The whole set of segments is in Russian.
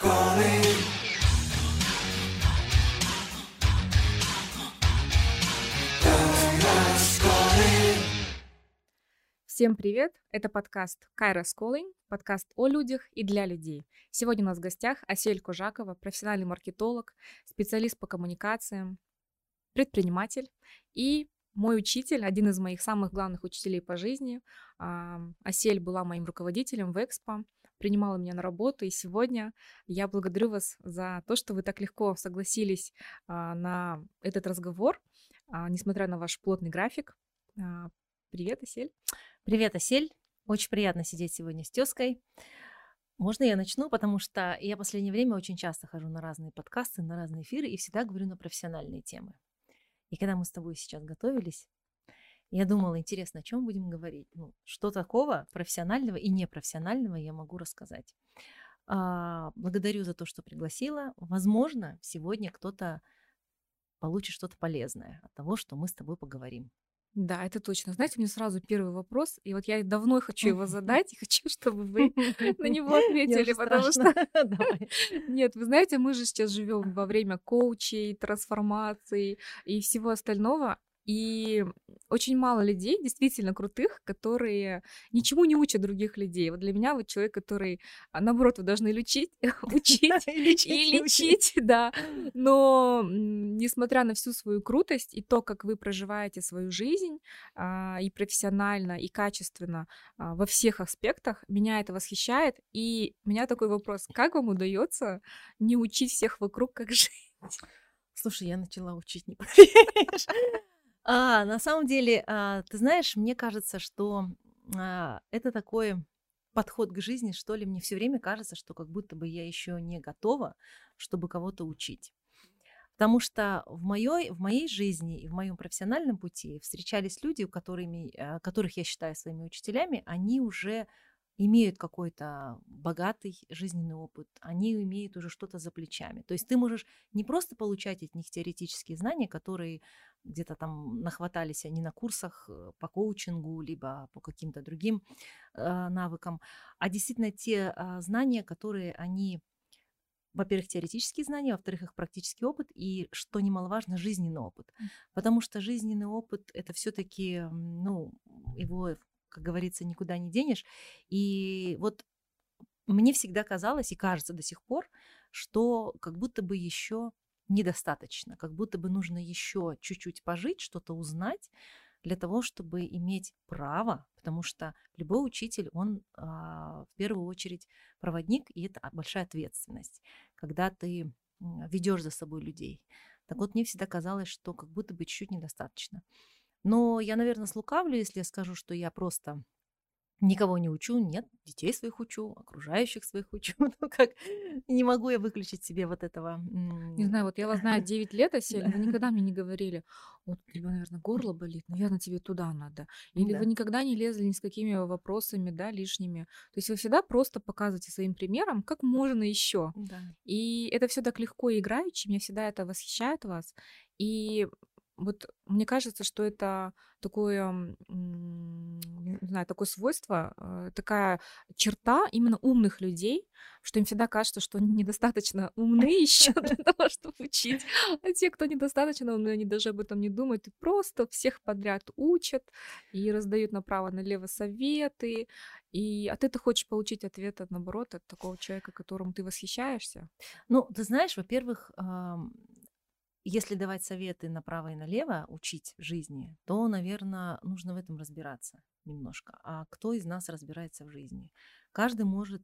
Kairos Всем привет! Это подкаст Kairos Calling, подкаст о людях и для людей. Сегодня у нас в гостях Асель Кужакова, профессиональный маркетолог, специалист по коммуникациям, предприниматель и мой учитель, один из моих самых главных учителей по жизни. Асель была моим руководителем в Экспо, принимала меня на работу, и сегодня я благодарю вас за то, что вы так легко согласились а, на этот разговор, а, несмотря на ваш плотный график. А, привет, Асель. Привет, Асель. Очень приятно сидеть сегодня с тезкой. Можно я начну, потому что я в последнее время очень часто хожу на разные подкасты, на разные эфиры и всегда говорю на профессиональные темы. И когда мы с тобой сейчас готовились, я думала, интересно, о чем будем говорить? Ну, что такого профессионального и непрофессионального я могу рассказать. А, благодарю за то, что пригласила. Возможно, сегодня кто-то получит что-то полезное от того, что мы с тобой поговорим. Да, это точно. Знаете, мне сразу первый вопрос, и вот я давно хочу его задать, и хочу, чтобы вы на него ответили, потому что... Нет, вы знаете, мы же сейчас живем во время коучей, трансформаций и всего остального, и очень мало людей, действительно крутых, которые ничему не учат других людей. Вот для меня вот человек, который, а, наоборот, вы должны лечить, учить и лечить, да. Но несмотря на всю свою крутость и то, как вы проживаете свою жизнь а, и профессионально, и качественно а, во всех аспектах, меня это восхищает. И у меня такой вопрос, как вам удается не учить всех вокруг, как жить? Слушай, я начала учить, не поверишь. А, на самом деле, а, ты знаешь, мне кажется, что а, это такой подход к жизни, что ли. Мне все время кажется, что как будто бы я еще не готова, чтобы кого-то учить. Потому что в моей, в моей жизни и в моем профессиональном пути встречались люди, которыми, а, которых я считаю своими учителями, они уже имеют какой-то богатый жизненный опыт, они имеют уже что-то за плечами. То есть ты можешь не просто получать от них теоретические знания, которые где-то там нахватались они на курсах э, по коучингу, либо по каким-то другим э, навыкам, а действительно те э, знания, которые они во-первых, теоретические знания, во-вторых, их практический опыт и, что немаловажно, жизненный опыт. Потому что жизненный опыт это все-таки, ну, его как говорится, никуда не денешь. И вот мне всегда казалось и кажется до сих пор, что как будто бы еще недостаточно, как будто бы нужно еще чуть-чуть пожить, что-то узнать для того, чтобы иметь право, потому что любой учитель, он а, в первую очередь проводник, и это большая ответственность, когда ты ведешь за собой людей. Так вот, мне всегда казалось, что как будто бы чуть-чуть недостаточно. Но я, наверное, слукавлю, если я скажу, что я просто никого не учу. Нет, детей своих учу, окружающих своих учу. Ну как, не могу я выключить себе вот этого. Не знаю, вот я вас знаю 9 лет, Асель, вы никогда мне не говорили, вот у тебя, наверное, горло болит, наверное, тебе туда надо. Или да. вы никогда не лезли ни с какими вопросами, да, лишними. То есть вы всегда просто показываете своим примером, как можно еще. Да. И это все так легко и играючи, меня всегда это восхищает вас. И вот мне кажется, что это такое, не знаю, такое свойство, э, такая черта именно умных людей, что им всегда кажется, что они недостаточно умны еще для того, чтобы учить. А те, кто недостаточно умны, они даже об этом не думают и просто всех подряд учат и раздают направо-налево советы. И а ты ты хочешь получить ответ, наоборот, от такого человека, которому ты восхищаешься? Ну, ты знаешь, во-первых, если давать советы направо и налево, учить жизни, то, наверное, нужно в этом разбираться немножко. А кто из нас разбирается в жизни? Каждый может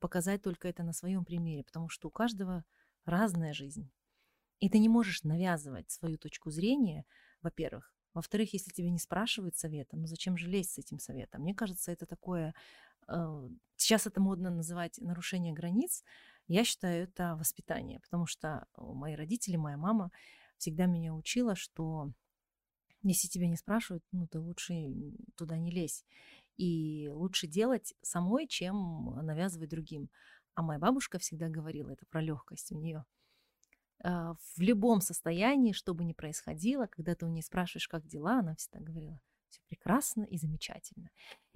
показать только это на своем примере, потому что у каждого разная жизнь. И ты не можешь навязывать свою точку зрения, во-первых. Во-вторых, если тебя не спрашивают совета, ну зачем же лезть с этим советом? Мне кажется, это такое... Э, сейчас это модно называть нарушение границ. Я считаю, это воспитание, потому что мои родители, моя мама всегда меня учила, что если тебя не спрашивают, ну ты лучше туда не лезь. И лучше делать самой, чем навязывать другим. А моя бабушка всегда говорила это про легкость у нее. В любом состоянии, что бы ни происходило, когда ты у нее спрашиваешь, как дела, она всегда говорила, все прекрасно и замечательно.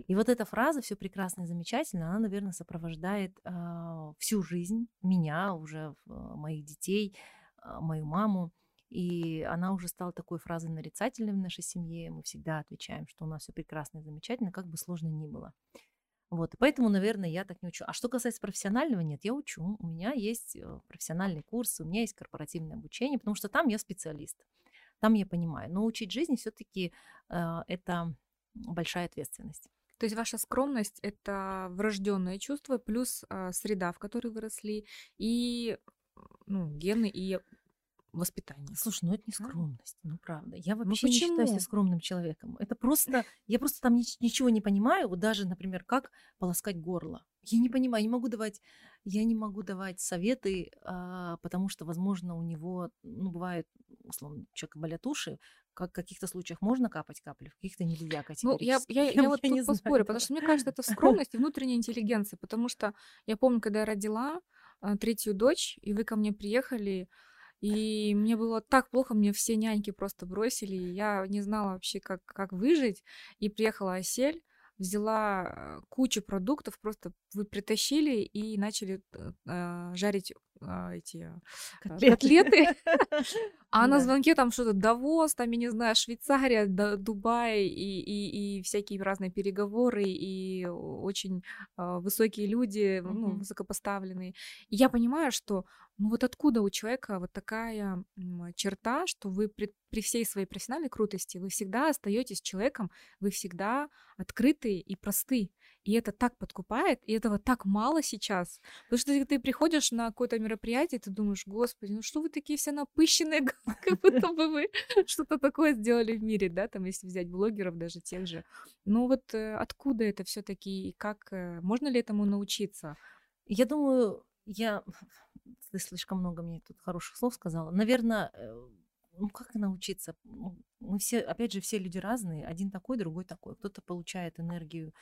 И вот эта фраза «все прекрасно и замечательно», она, наверное, сопровождает э, всю жизнь меня, уже э, моих детей, э, мою маму. И она уже стала такой фразой нарицательной в нашей семье. Мы всегда отвечаем, что у нас все прекрасно и замечательно, как бы сложно ни было. Вот, и поэтому, наверное, я так не учу. А что касается профессионального, нет, я учу. У меня есть э, профессиональный курс, у меня есть корпоративное обучение, потому что там я специалист, там я понимаю. Но учить жизни все-таки э, это большая ответственность. То есть ваша скромность это врожденное чувство плюс э, среда, в которой выросли, и ну, гены и воспитание. Слушай, ну это не скромность, ну правда. Я ну вообще ну, не считаю себя скромным человеком. Это просто, я просто там ничего не понимаю, вот даже, например, как полоскать горло. Я не понимаю, не могу давать, я не могу давать советы, а, потому что, возможно, у него, ну, бывает, условно, человек болят уши, как в каких-то случаях можно капать капли, в каких-то нельзя Ну, я, я, я, я вот тут поспорю, потому что мне кажется, это скромность и внутренняя интеллигенция, потому что я помню, когда я родила а, третью дочь, и вы ко мне приехали, и мне было так плохо, мне все няньки просто бросили, и я не знала вообще, как, как выжить. И приехала Осель, взяла э, кучу продуктов, просто вы притащили и начали э, жарить э, эти котлеты. котлеты. А на звонке там что-то Давос, там, я не знаю, Швейцария, Дубай и, и, и всякие разные переговоры, и очень высокие люди, ну, высокопоставленные. И я понимаю, что ну вот откуда у человека вот такая черта, что вы при, при всей своей профессиональной крутости, вы всегда остаетесь человеком, вы всегда открыты и просты. И это так подкупает, и этого так мало сейчас. Потому что ты, ты приходишь на какое-то мероприятие, и ты думаешь, господи, ну что вы такие все напыщенные, как будто бы вы что-то такое сделали в мире, да, там, если взять блогеров даже тех же. Ну вот э, откуда это все таки и как, э, можно ли этому научиться? Я думаю, я ты слишком много мне тут хороших слов сказала. Наверное, э, ну как научиться? Мы все, опять же, все люди разные. Один такой, другой такой. Кто-то получает энергию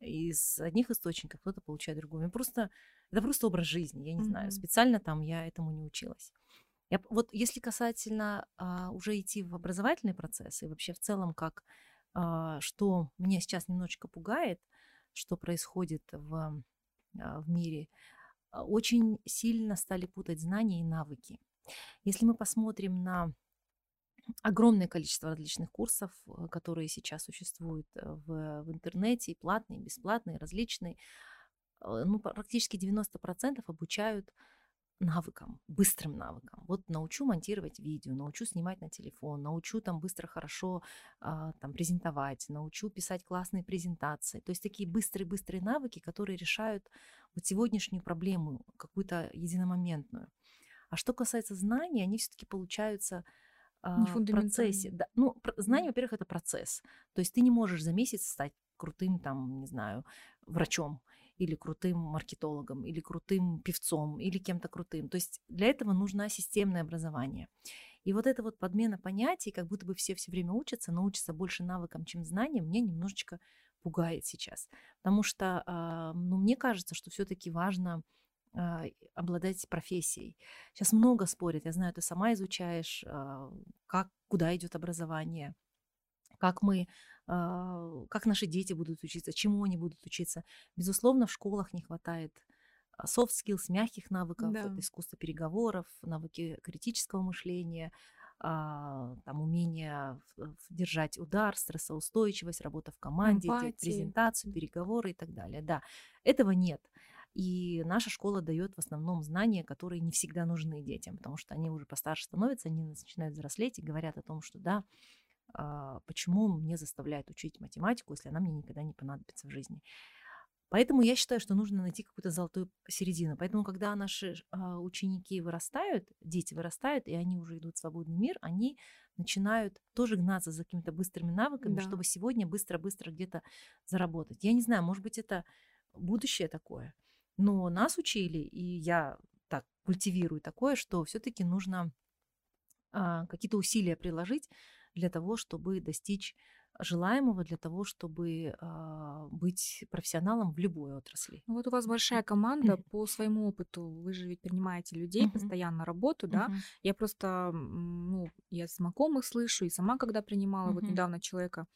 из одних источников, кто-то получает другой. Ну, просто, это просто образ жизни, я не mm-hmm. знаю. Специально там я этому не училась. Я, вот если касательно а, уже идти в образовательный процесс и вообще в целом, как а, что меня сейчас немножечко пугает, что происходит в, а, в мире, а, очень сильно стали путать знания и навыки. Если мы посмотрим на огромное количество различных курсов, э, которые сейчас существуют э, в, в интернете, платные, бесплатные, различные, э, ну, практически 90% обучают навыкам, быстрым навыкам. Вот научу монтировать видео, научу снимать на телефон, научу там быстро, хорошо а, там презентовать, научу писать классные презентации. То есть такие быстрые-быстрые навыки, которые решают вот сегодняшнюю проблему, какую-то единомоментную. А что касается знаний, они все-таки получаются а, в процессе. Да, ну, знание, во-первых, это процесс. То есть ты не можешь за месяц стать крутым, там, не знаю, врачом или крутым маркетологом, или крутым певцом, или кем-то крутым. То есть для этого нужно системное образование. И вот эта вот подмена понятий, как будто бы все все время учатся, но учатся больше навыкам, чем знаниям, мне немножечко пугает сейчас. Потому что, а, ну, мне кажется, что все-таки важно а, обладать профессией. Сейчас много спорят, я знаю, ты сама изучаешь, а, как, куда идет образование, как мы, а, как наши дети будут учиться, чему они будут учиться. Безусловно, в школах не хватает soft skills, мягких навыков, да. это искусство переговоров, навыки критического мышления, там умение держать удар, стрессоустойчивость, работа в команде, презентацию, переговоры и так далее. Да, этого нет. И наша школа дает в основном знания, которые не всегда нужны детям, потому что они уже постарше становятся, они начинают взрослеть и говорят о том, что да, а, почему мне заставляют учить математику, если она мне никогда не понадобится в жизни. Поэтому я считаю, что нужно найти какую-то золотую середину. Поэтому, когда наши а, ученики вырастают, дети вырастают, и они уже идут в свободный мир, они начинают тоже гнаться за какими-то быстрыми навыками, да. чтобы сегодня быстро-быстро где-то заработать. Я не знаю, может быть, это будущее такое. Но нас учили, и я так культивирую такое, что все-таки нужно а, какие-то усилия приложить для того, чтобы достичь желаемого, для того, чтобы а, быть профессионалом в любой отрасли. Ну, вот у вас большая команда по своему опыту. Вы же ведь принимаете людей uh-huh. постоянно работу, да? Uh-huh. Я просто, ну, я знакомых слышу, и сама когда принимала вот недавно человека,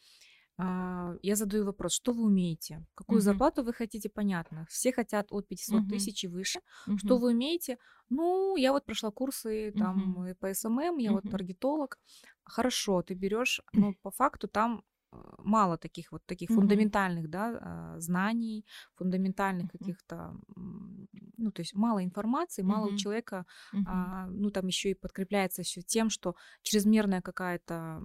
я задаю вопрос, что вы умеете? Какую Мгм. зарплату вы хотите? Понятно. Все хотят от 500 Мгм. тысяч и выше. Что Мгм. вы умеете? Ну, я вот прошла курсы там и по SMM, я вот Мгм. таргетолог. Хорошо, ты берешь, но по факту там мало таких вот таких Мгм. фундаментальных, да, а, знаний, фундаментальных Мгм. каких-то, ну, то есть мало информации, мало у Мгм. человека Мгм. а, ну, там еще и подкрепляется еще тем, что чрезмерная какая-то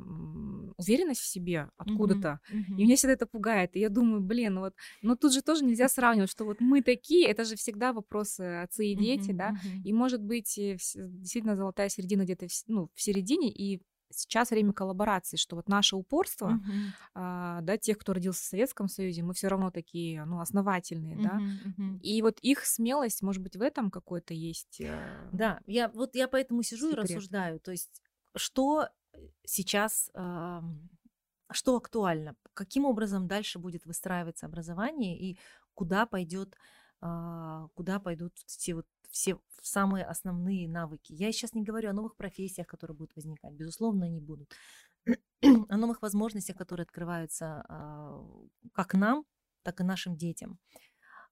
уверенность в себе откуда-то. Мгм. И меня всегда это пугает. И я думаю, блин, ну вот, но тут же тоже нельзя сравнивать, что вот мы такие, это же всегда вопросы отцы и дети, Мгм. да. Мгм. И может быть э, действительно золотая середина где-то в, ну, в середине, и сейчас время коллаборации, что вот наше упорство, Мгм. а, да, тех, кто родился в Советском Союзе, мы все равно такие, ну, основательные, да. Мгм. Мгм. И вот их смелость, может быть, в этом какой-то есть. э, Да, я вот я поэтому сижу и Секрет. рассуждаю. То есть, что э, сейчас, ам, что актуально, каким образом дальше будет выстраиваться образование и куда пойдет, а, куда пойдут все вот все самые основные навыки. Я сейчас не говорю о новых профессиях, которые будут возникать, безусловно, они будут, о новых возможностях, которые открываются а, как нам, так и нашим детям.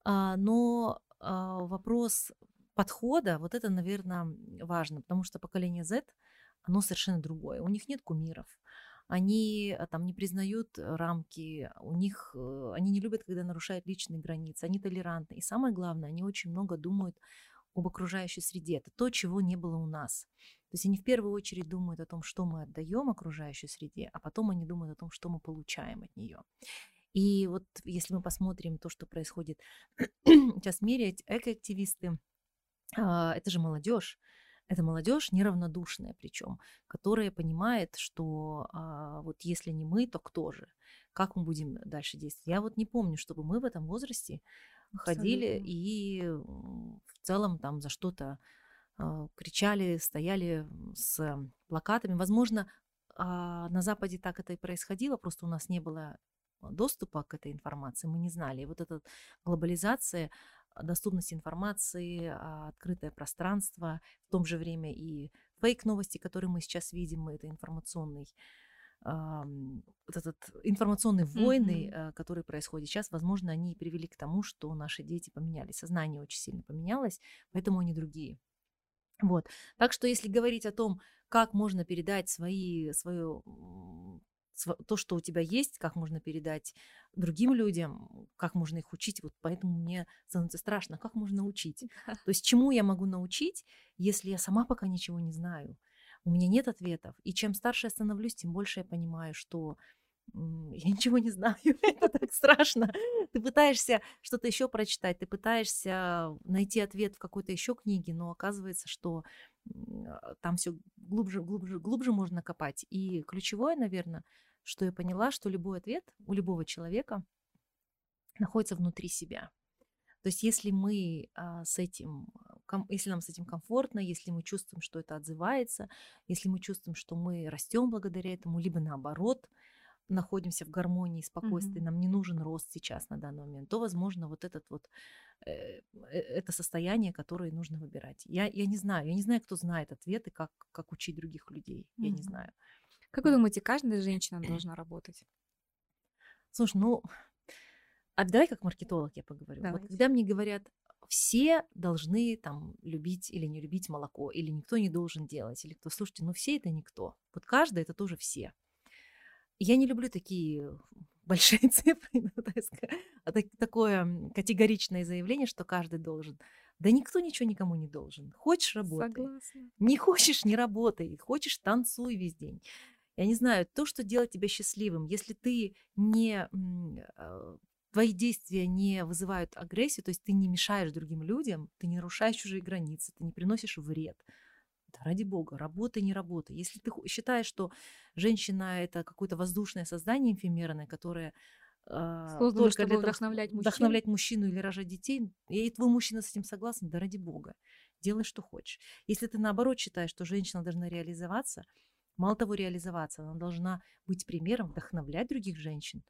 А, Но а, вопрос подхода, вот это, наверное, важно, потому что поколение Z, оно совершенно другое. У них нет кумиров, они а, там не признают э, рамки, у них, э, они не любят, когда нарушают личные границы, они толерантны. И самое главное, они очень много думают об окружающей среде. Это то, чего не было у нас. То есть они в первую очередь думают о том, что мы отдаем окружающей среде, а потом они думают о том, что мы получаем от нее. И вот если мы посмотрим то, что происходит сейчас в мире, экоактивисты, а, это же молодежь. Это молодежь неравнодушная, причем, которая понимает, что а, вот если не мы, то кто же? Как мы будем дальше действовать? Я вот не помню, чтобы мы в этом возрасте ходили и м, в целом там за что-то а, кричали, стояли с плакатами. Возможно, а, на Западе так это и происходило, просто у нас не было доступа к этой информации, мы не знали. И вот эта глобализация, доступность информации, а, открытое пространство, в том же время и фейк-новости, которые мы сейчас видим, это информационный вот этот информационные войны, Мгм. э, которые происходят сейчас, возможно, они и привели к тому, что наши дети поменялись, сознание очень сильно поменялось, поэтому они другие. Вот. Так что если говорить о том, как можно передать свои, свое, то, что у тебя есть, как можно передать другим людям, как можно их учить, вот поэтому мне становится страшно, как можно учить. То есть чему я могу научить, если я сама пока ничего не знаю? У меня нет ответов. И чем старше я становлюсь, тем больше я понимаю, что я ничего не знаю. Это так страшно. Ты пытаешься что-то еще прочитать, ты пытаешься найти ответ в какой-то еще книге, но оказывается, что а, там все глубже, глубже, глубже можно копать. И ключевое, наверное, что я поняла, что любой ответ у любого человека находится внутри себя. То есть если мы а, с этим, а, если нам с этим комфортно, если мы чувствуем, что это отзывается, если мы чувствуем, что мы растем благодаря этому, либо наоборот, находимся в гармонии, спокойствии, Мгм. нам не нужен рост сейчас на данный момент, то, возможно, вот этот вот э, э, это состояние, которое нужно выбирать. Я, я не знаю, я не знаю, кто знает ответы, как, как учить других людей. Я не знаю. Как вы думаете, каждая женщина должна работать? Слушай, ну, а давай как маркетолог я поговорю. Вот Давайте. когда мне говорят, все должны там любить или не любить молоко, или никто не должен делать, или кто, слушайте, ну все это никто. Вот каждый это тоже все. Я не люблю такие большие цифры, ну, а так- такое категоричное заявление, что каждый должен. Да никто ничего никому не должен. Хочешь работай, Согласна. не хочешь не работай, хочешь танцуй весь день. Я не знаю, то, что делает тебя счастливым, если ты не э, твои действия не вызывают агрессию, то есть ты не мешаешь другим людям, ты не нарушаешь чужие границы, ты не приносишь вред. Да ради бога, работай, не работай. Если ты считаешь, что женщина это какое-то воздушное создание эфемерное, которое а, Создано, только чтобы для того, вдохновлять мужчин. вдохновлять мужчину или рожать детей, и твой мужчина с этим согласен, да ради бога, делай, что хочешь. Если ты наоборот считаешь, что женщина должна реализоваться, мало того реализоваться, она должна быть примером, вдохновлять других женщин.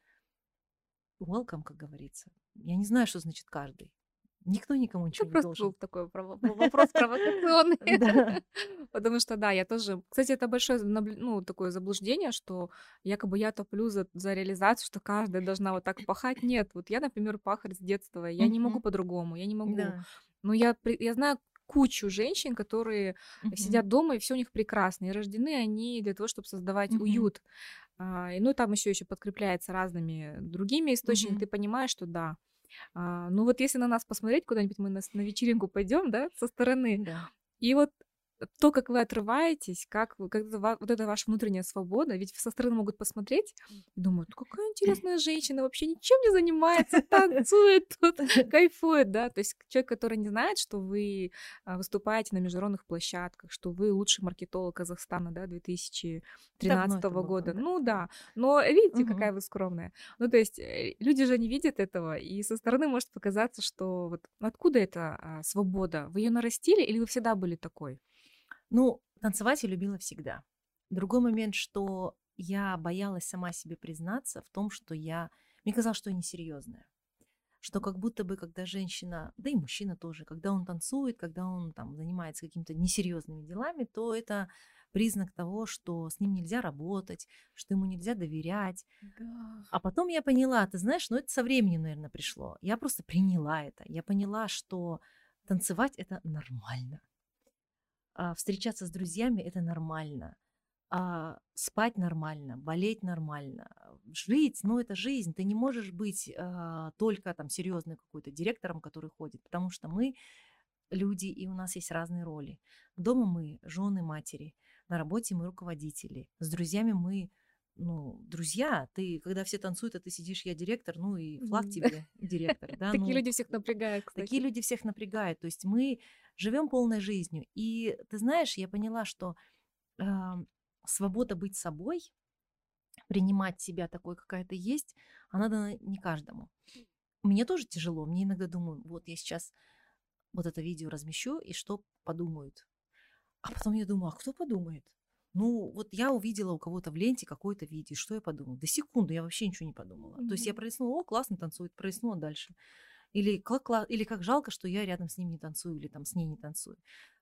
Welcome, как говорится. Я не знаю, что значит каждый. Никто никому ничего Это не просто должен. был такой вопрос провокационный. Потому что, да, я тоже... Кстати, это большое ну, такое заблуждение, что якобы я топлю за, за реализацию, что каждая должна вот так пахать. Нет, вот я, например, пахарь с детства, я не могу по-другому, я не могу. Но я, я знаю кучу женщин, которые Мгм. сидят дома, и все у них прекрасно. И рождены они для того, чтобы создавать Мгм. уют. А, и, ну, там еще еще подкрепляется разными другими источниками. Мгм. Ты понимаешь, что да. А, ну вот если на нас посмотреть куда-нибудь, мы на, на вечеринку пойдем, да, со стороны, Да. и вот то, как вы отрываетесь, как, вы- как вот это ваша внутренняя свобода, ведь со стороны могут посмотреть и думают, «Ну, какая интересная женщина, вообще ничем не занимается, танцует тут, кайфует, да, то есть человек, который не знает, что вы а, выступаете на международных площадках, что вы лучший маркетолог Казахстана, да, 2013 это было, года, да. ну да, но видите, Мгм. какая вы скромная, ну то есть э, люди же не видят этого, и со стороны может показаться, что вот откуда эта а, свобода, вы ее нарастили или вы всегда были такой? Ну, танцевать я любила всегда. Другой момент, что я боялась сама себе признаться в том, что я... Мне казалось, что я несерьезная. Что как будто бы, когда женщина, да и мужчина тоже, когда он танцует, когда он там занимается какими-то несерьезными делами, то это признак того, что с ним нельзя работать, что ему нельзя доверять. Да. А потом я поняла, ты знаешь, ну это со временем, наверное, пришло. Я просто приняла это. Я поняла, что танцевать это нормально. А, встречаться с друзьями это нормально. А, спать нормально, болеть нормально, жить, ну это жизнь. Ты не можешь быть а, только там серьезным какой-то директором, который ходит, потому что мы люди, и у нас есть разные роли. Дома мы жены, матери, на работе мы руководители, с друзьями мы ну, друзья, ты, когда все танцуют, а ты сидишь, я директор, ну и флаг тебе директор, да, Такие ну, люди всех напрягают, такие кстати. люди всех напрягают. То есть мы живем полной жизнью. И ты знаешь, я поняла, что а, свобода быть собой, принимать себя такой, какая ты есть, она дана не каждому. Мне тоже тяжело. Мне иногда думаю, вот я сейчас вот это видео размещу, и что подумают. А потом я думаю, а кто подумает? Ну, вот я увидела у кого-то в ленте какое-то видео, что я подумала? До секунды я вообще ничего не подумала. То есть я Мгм. пролистнула, о, классно танцует, пролистнула дальше. Или как, или как жалко, что я рядом с ним не танцую, или там с ней не танцую.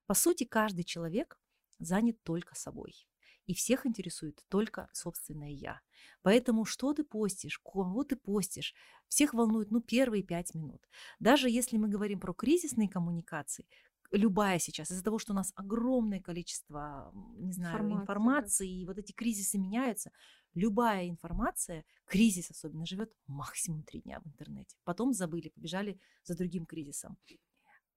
По сути, каждый человек занят только собой. И всех интересует только собственное я. Поэтому что ты постишь, кого ты постишь, всех волнует, ну, первые пять минут. Даже если мы говорим про кризисные коммуникации, любая сейчас, из-за того, что у нас огромное количество, не знаю, Информации, информации, и вот эти кризисы меняются, любая информация, кризис особенно, живет максимум три дня в интернете. Потом забыли, побежали за другим кризисом.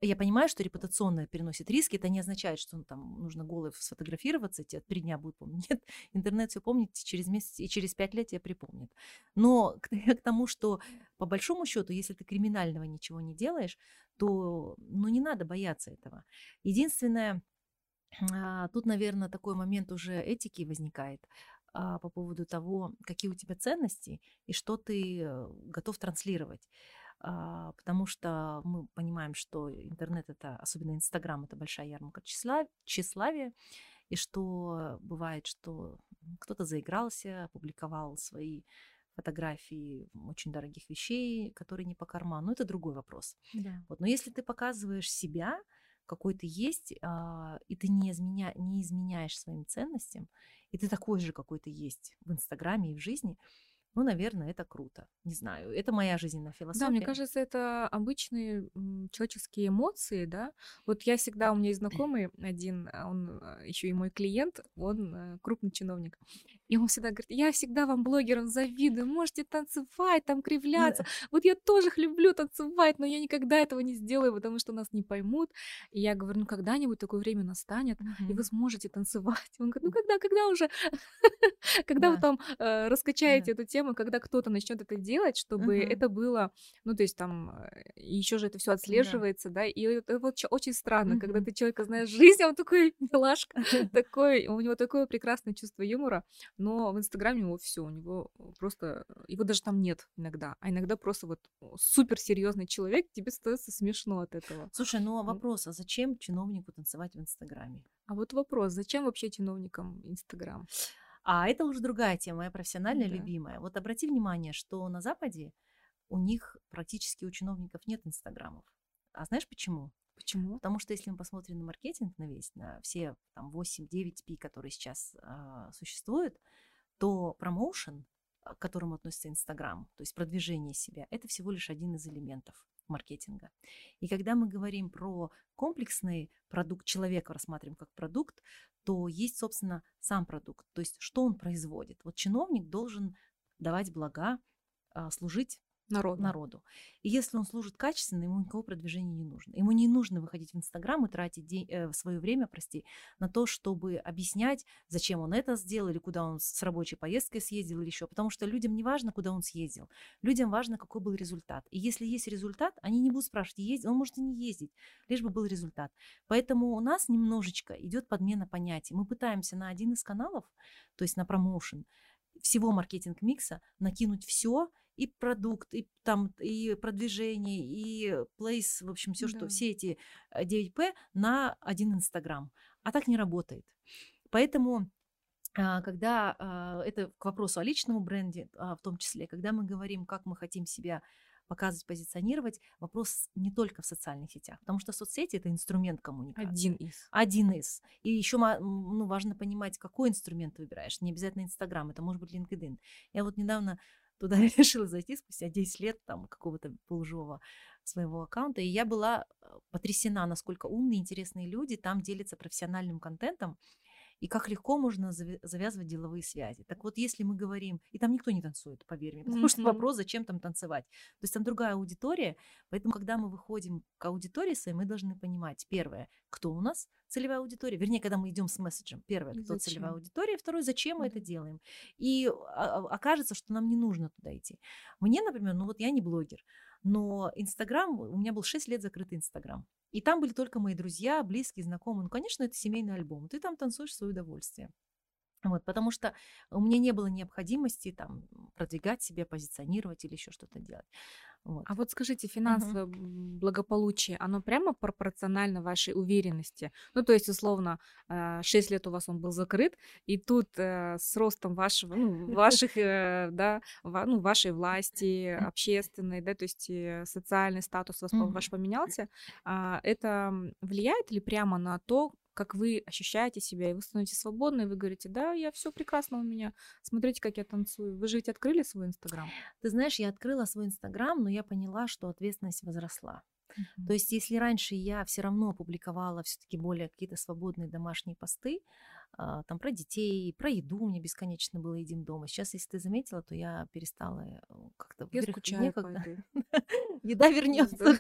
Я понимаю, что репутационное переносит риски. Это не означает, что ну, там нужно голый сфотографироваться, тебе три дня будут помнить. Нет, интернет все помнит через месяц и через пять лет тебя припомнит. Но к, к тому, что по большому счету, если ты криминального ничего не делаешь, то ну, не надо бояться этого. Единственное, а, тут, наверное, такой момент уже этики возникает а, по поводу того, какие у тебя ценности и что ты э, готов транслировать. А, потому что мы понимаем, что интернет это, особенно Инстаграм, это большая ярмарка тщеславия, и что бывает, что кто-то заигрался, опубликовал свои фотографии очень дорогих вещей, которые не по карману, это другой вопрос. Да. Вот. Но если ты показываешь себя, какой ты есть, а, и ты не, изменя... не изменяешь своим ценностям, и ты такой же, какой ты есть в Инстаграме и в жизни, ну, наверное, это круто. Не знаю, это моя жизненная философия. Да, мне кажется, это обычные человеческие эмоции, да. Вот я всегда, у меня есть знакомый один, а он еще и мой клиент, он э, крупный чиновник. И он всегда говорит, я всегда вам, блогерам, завидую, можете танцевать, там кривляться. Вот я тоже люблю танцевать, но я никогда этого не сделаю, потому что нас не поймут. И я говорю, ну когда-нибудь такое время настанет, и вы сможете танцевать. Он говорит, ну когда, когда уже, когда вы там э, раскачаете эту тему, когда кто-то начнет это делать, чтобы Мгм. это было, ну то есть там еще же это все отслеживается, да, и это вот очень странно, когда Мгм. ты человека знаешь жизнь, а он такой милашка, такой, у него такое прекрасное чувство юмора, но в Инстаграме у него все, у него просто, его даже там нет иногда, а иногда просто вот супер серьезный человек, тебе становится смешно от этого. Слушай, ну а вопрос, а зачем чиновнику танцевать в Инстаграме? А вот вопрос, зачем вообще чиновникам Инстаграм? А это уже другая тема, моя профессиональная Да. любимая. Вот обрати внимание, что на Западе у них практически у чиновников нет инстаграмов. А знаешь почему? Почему? Потому что если мы посмотрим на маркетинг, на весь, на все там 8-9 пи, которые сейчас а, существуют, то промоушен, к которому относится Инстаграм, то есть продвижение себя, это всего лишь один из элементов маркетинга. И когда мы говорим про комплексный продукт, человека рассматриваем как продукт, то есть, собственно, сам продукт, то есть что он производит. Вот чиновник должен давать блага, а, служить народу. народу. И если он служит качественно, ему никакого продвижения не нужно. Ему не нужно выходить в Инстаграм и тратить день, э, свое время, прости, на то, чтобы объяснять, зачем он это сделал, или куда он с рабочей поездкой съездил, или еще. Потому что людям не важно, куда он съездил. Людям важно, какой был результат. И если есть результат, они не будут спрашивать, ездить, он может и не ездить, лишь бы был результат. Поэтому у нас немножечко идет подмена понятий. Мы пытаемся на один из каналов, то есть на промоушен, всего маркетинг-микса накинуть все и продукт, и там и продвижение, и плейс, в общем, все, да. что все эти 9П э, на один Инстаграм. А так не работает. Поэтому а, когда а, это к вопросу о личном бренде, а, в том числе, когда мы говорим, как мы хотим себя показывать, позиционировать, вопрос не только в социальных сетях, потому что соцсети это инструмент коммуникации. Один из. Один из. И еще ну, важно понимать, какой инструмент ты выбираешь. Не обязательно Инстаграм, это может быть LinkedIn. Я вот недавно туда решила зайти спустя 10 лет там какого-то полуживого своего аккаунта, и я была э, потрясена, насколько умные, интересные люди там делятся профессиональным контентом, и как легко можно завязывать деловые связи. Так вот, если мы говорим, и там никто не танцует, поверь мне, потому mm-hmm. что вопрос, зачем там танцевать. То есть там другая аудитория, поэтому, когда мы выходим к аудитории своей, мы должны понимать, первое, кто у нас целевая аудитория, вернее, когда мы идем с месседжем, первое, кто зачем? целевая аудитория, второе, зачем mm-hmm. мы это делаем. И а, а, окажется, что нам не нужно туда идти. Мне, например, ну вот я не блогер, но Инстаграм, у меня был 6 лет закрытый Инстаграм. И там были только мои друзья, близкие, знакомые. Ну, конечно, это семейный альбом. Ты там танцуешь в свое удовольствие. Вот, потому что у меня не было необходимости там продвигать себя, позиционировать или еще что-то делать. Вот. А вот скажите, финансовое угу. благополучие, оно прямо пропорционально вашей уверенности? Ну, то есть, условно, 6 э, лет у вас он был закрыт, и тут э, с ростом вашего, ну, ваших, э, да, ну, вашей власти, общественной, да, то есть социальный статус ваш поменялся, а это влияет ли прямо на то, как вы ощущаете себя, и вы становитесь свободны, и вы говорите, да, я все прекрасно у меня, смотрите, как я танцую. Вы же ведь открыли свой Инстаграм? Ты знаешь, я открыла свой Инстаграм, но я поняла, что ответственность возросла. Uh-huh. То есть, если раньше я все равно публиковала все-таки более какие-то свободные домашние посты, там про детей, про еду мне бесконечно было едим дома. Сейчас, если ты заметила, то я перестала как-то... Я скучаю некогда. Еда вернется.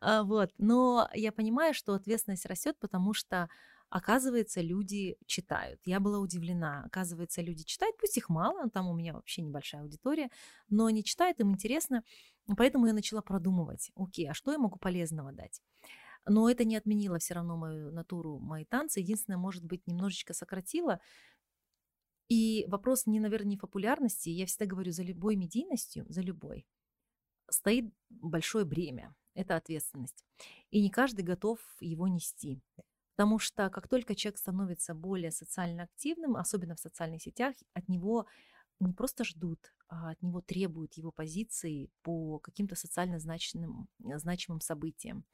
А, вот. Но я понимаю, что ответственность растет, потому что оказывается, люди читают. Я была удивлена. Оказывается, люди читают, пусть их мало, там у меня вообще небольшая аудитория, но они читают, им интересно. Поэтому я начала продумывать, окей, а что я могу полезного дать? Но это не отменило все равно мою натуру, мои танцы. Единственное, может быть, немножечко сократило. И вопрос не, наверное, не популярности. Я всегда говорю, за любой медийностью, за любой, стоит большое бремя. Это ответственность. И не каждый готов его нести. Потому что как только человек становится более социально активным, особенно в социальных сетях, от него не просто ждут, а от него требуют его позиции по каким-то социально значимым, значимым событиям.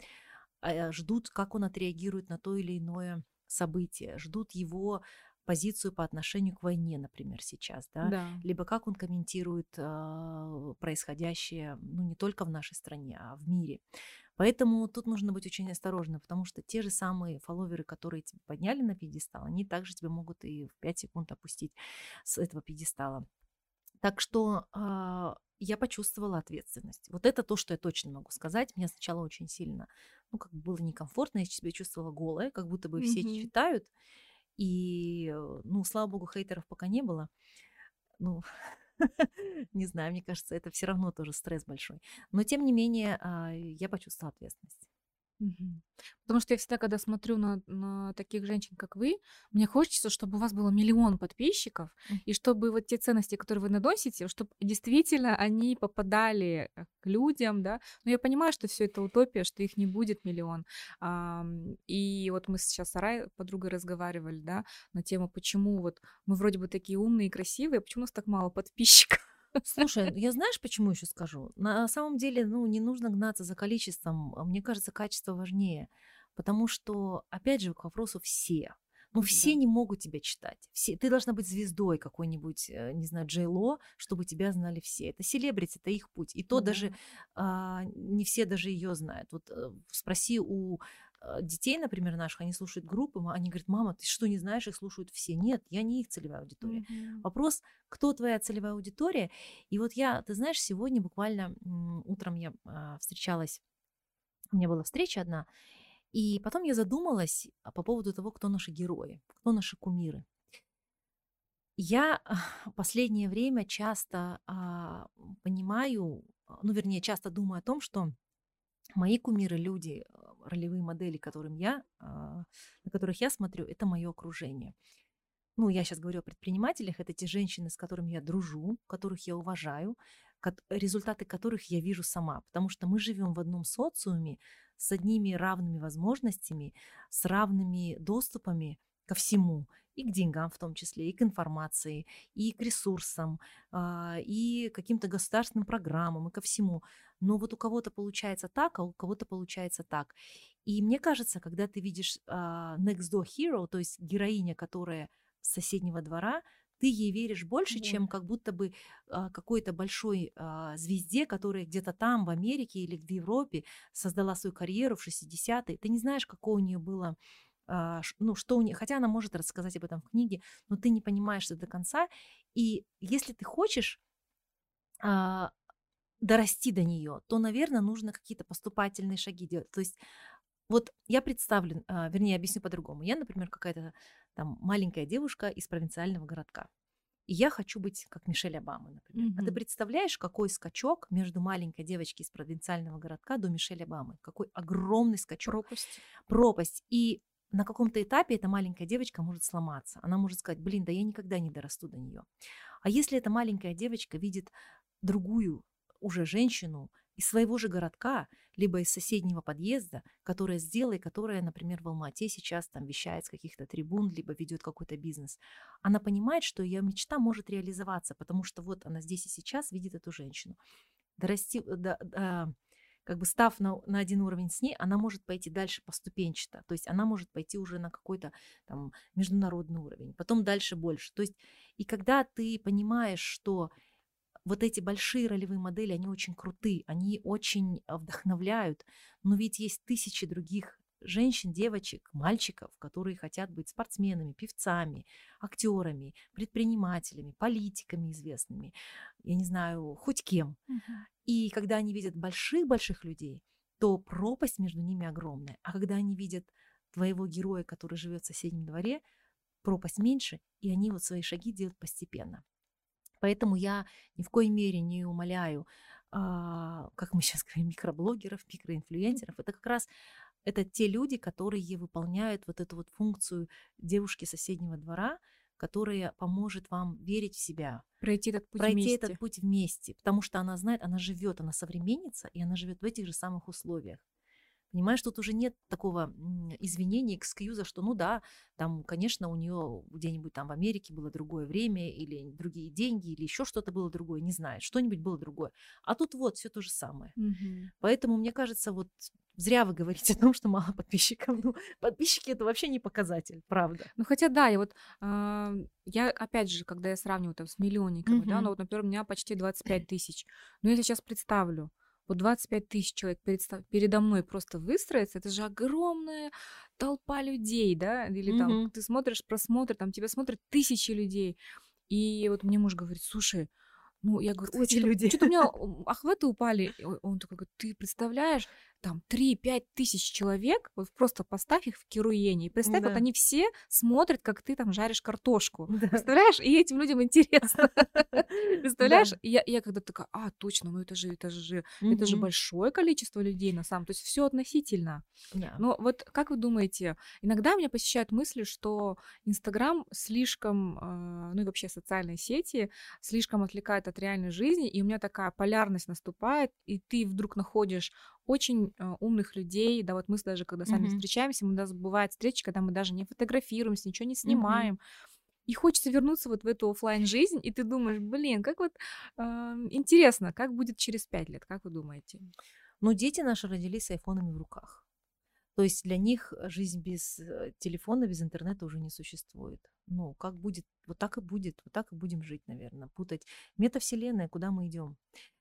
А, ждут, как он отреагирует на то или иное событие, ждут его позицию по отношению к войне, например, сейчас, да, да. либо как он комментирует э, происходящее, ну, не только в нашей стране, а в мире. Поэтому тут нужно быть очень осторожным, потому что те же самые фолловеры, которые тебя подняли на пьедестал, они также тебя могут и в 5 секунд опустить с этого пьедестала. Так что э, я почувствовала ответственность. Вот это то, что я точно могу сказать. Мне сначала очень сильно, ну, как бы было некомфортно, я себя чувствовала голая, как будто бы все mm-hmm. читают. И, э, ну, слава богу, хейтеров пока не было. Ну, не знаю, мне кажется, это все равно тоже стресс большой. Но, тем не менее, а, я почувствовала ответственность. Потому что я всегда, когда смотрю на, на таких женщин, как вы, мне хочется, чтобы у вас было миллион подписчиков, и чтобы вот те ценности, которые вы наносите, чтобы действительно они попадали э, к людям, да. Но я понимаю, что все это утопия, что их не будет миллион. А, и вот мы сейчас с Арай подругой разговаривали, да, на тему, почему вот мы вроде бы такие умные и красивые, а почему у нас так мало подписчиков? Слушай, я знаешь, почему еще скажу? На самом деле, ну, не нужно гнаться за количеством. а Мне кажется, качество важнее. Потому что, опять же, к вопросу все. Ну, все Да. не могут тебя читать. Все. Ты должна быть звездой какой-нибудь, э, не знаю, Джейло, чтобы тебя знали все. Это селебрити, это их путь. И то Да. даже а, не все даже ее знают. Вот э, спроси у детей, например, наших, они слушают группы, они говорят, мама, ты что, не знаешь, их слушают все? Нет, я не их целевая аудитория. Мгм. Вопрос, кто твоя целевая аудитория? И вот я, ты знаешь, сегодня буквально утром я а, встречалась, у меня была встреча одна, и потом я задумалась а, по поводу того, кто наши герои, кто наши кумиры. Я в последнее время часто а, понимаю, а, ну, вернее, часто думаю о том, что мои кумиры, люди, а, ролевые модели, которым я, а, на которых я смотрю, это мое окружение. Ну, я сейчас говорю о предпринимателях, это те женщины, с которыми я дружу, которых я уважаю, результаты которых я вижу сама, потому что мы живем в одном социуме с одними равными возможностями, с равными доступами ко всему, и к деньгам в том числе, и к информации, и к ресурсам, а, и к каким-то государственным программам, и ко всему. Но вот у кого-то получается так, а у кого-то получается так. И мне кажется, когда ты видишь а, Next Door Hero, то есть героиня, которая с соседнего двора, ты ей веришь больше, чем Боль. как будто бы а, какой-то большой а, звезде, которая где-то там, в Америке или в Европе, создала свою карьеру в 60-е. Ты не знаешь, какое у нее было, ну, что у нее, хотя она может рассказать об этом в книге, но ты не понимаешь это до конца. И если ты хочешь а, дорасти до нее, то, наверное, нужно какие-то поступательные шаги делать. То есть вот я представлю, а, вернее, объясню по-другому. Я, например, какая-то там маленькая девушка из провинциального городка. И я хочу быть как Мишель Обама, например. А ты представляешь, какой скачок между маленькой девочкой из провинциального городка до Мишель Обамы? Какой огромный скачок Пропасть. пропасть. И на каком-то этапе эта маленькая девочка может сломаться. Она может сказать, блин, да я никогда не дорасту до нее. А если эта маленькая девочка видит другую уже женщину из своего же городка, либо из соседнего подъезда, которая сделала, которая, например, в Алмате сейчас там вещает с каких-то трибун, либо ведет какой-то бизнес, она понимает, что ее мечта может реализоваться, потому что вот она здесь и сейчас видит эту женщину. Дорасти, да, да, как бы став на, на один уровень с ней, она может пойти дальше поступенчато. То есть она может пойти уже на какой-то там международный уровень, потом дальше больше. То есть и когда ты понимаешь, что вот эти большие ролевые модели, они очень крутые, они очень а, вдохновляют, но ведь есть тысячи других женщин, девочек, мальчиков, которые хотят быть спортсменами, певцами, актерами, предпринимателями, политиками известными, я не знаю, хоть кем. Мгм. И когда они видят больших-больших людей, то пропасть между ними огромная. А когда они видят твоего героя, который живет в соседнем дворе, пропасть меньше, и они вот свои шаги делают постепенно. Поэтому я ни в коей мере не умоляю, а, как мы сейчас говорим, микроблогеров, микроинфлюенсеров. Это как раз это те люди, которые выполняют вот эту вот функцию девушки соседнего двора, которая поможет вам верить в себя, Пройти этот путь пройти вместе. этот путь вместе, потому что она знает, она живет, она современница, и она живет в этих же самых условиях. Понимаешь, тут уже нет такого извинения, экскьюза, что ну да, там, конечно, у нее где-нибудь там в Америке было другое время, или другие деньги, или еще что-то было другое, не знаю, что-нибудь было другое. А тут вот все то же самое. Мгм. Поэтому, мне кажется, вот зря вы говорите о том, что мало подписчиков. Ну, подписчики это вообще не показатель, правда. Ну, хотя да, я вот, а, я опять же, когда я сравниваю там с миллионниками, да, Мгм. ну вот, например, у меня почти 25 тысяч. Но я сейчас представлю, вот 25 тысяч человек передста- передо мной просто выстроится, это же огромная толпа людей, да, или там Мгм. ты смотришь просмотр, там тебя смотрят тысячи людей. И вот мне муж говорит, слушай, ну, я говорю, Эти что-то, люди. у меня охваты упали. Он такой говорит, ты представляешь, там 3-5 тысяч человек, вот просто поставь их в Кируене, и представь, вот Да. они все смотрят, как ты там жаришь картошку. Да. Представляешь? И этим людям интересно. Представляешь? Да. Я, я когда такая, а, точно, ну это же, это же, это же большое количество людей на самом, то есть все относительно. Да. Но вот как вы думаете, иногда меня посещают мысли, что Инстаграм слишком, э, ну и вообще социальные сети слишком отвлекают от реальной жизни, и у меня такая полярность наступает, и ты вдруг находишь очень э, умных людей, да, вот мы даже когда сами Мгм. встречаемся, мы, у нас бывают встречи, когда мы даже не фотографируемся, ничего не снимаем, и хочется вернуться вот в эту оффлайн жизнь, и ты думаешь, блин, как вот э, интересно, как будет через пять лет, как вы думаете? Ну, дети наши родились с айфонами в руках. То есть для них жизнь без э, телефона, без интернета уже не существует. Ну, как будет, вот так и будет, вот так и будем жить, наверное. Путать метавселенная, куда мы идем.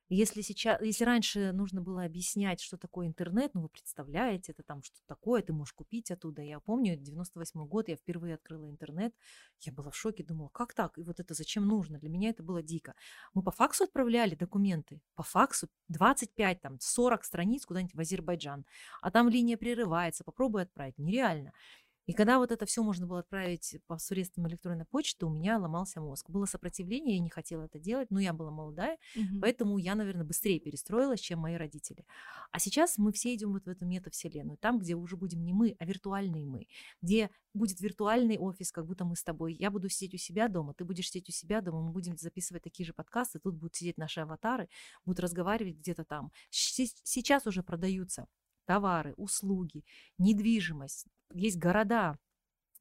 Если сейчас, если раньше нужно было объяснять, что такое интернет, ну вы представляете, это там что такое, ты можешь купить оттуда. Я помню, 98 год, я впервые открыла интернет, я была в шоке, думала, как так? И вот это зачем нужно? Для меня это было дико. Мы по факсу отправляли документы, по факсу 25, там, 40 страниц куда-нибудь в Азербайджан, а там линия прерывается, попробуй отправить, нереально. И когда вот это все можно было отправить по средствам электронной почты, у меня ломался мозг. Было сопротивление, я не хотела это делать, но я была молодая, угу. поэтому я, наверное, быстрее перестроилась, чем мои родители. А сейчас мы все идем вот в эту метавселенную, там, где уже будем не мы, а виртуальные мы, где будет виртуальный офис, как будто мы с тобой. Я буду сидеть у себя дома, ты будешь сидеть у себя дома, мы будем записывать такие же подкасты, тут будут сидеть наши аватары, будут разговаривать где-то там. Сейчас уже продаются товары, услуги, недвижимость, есть города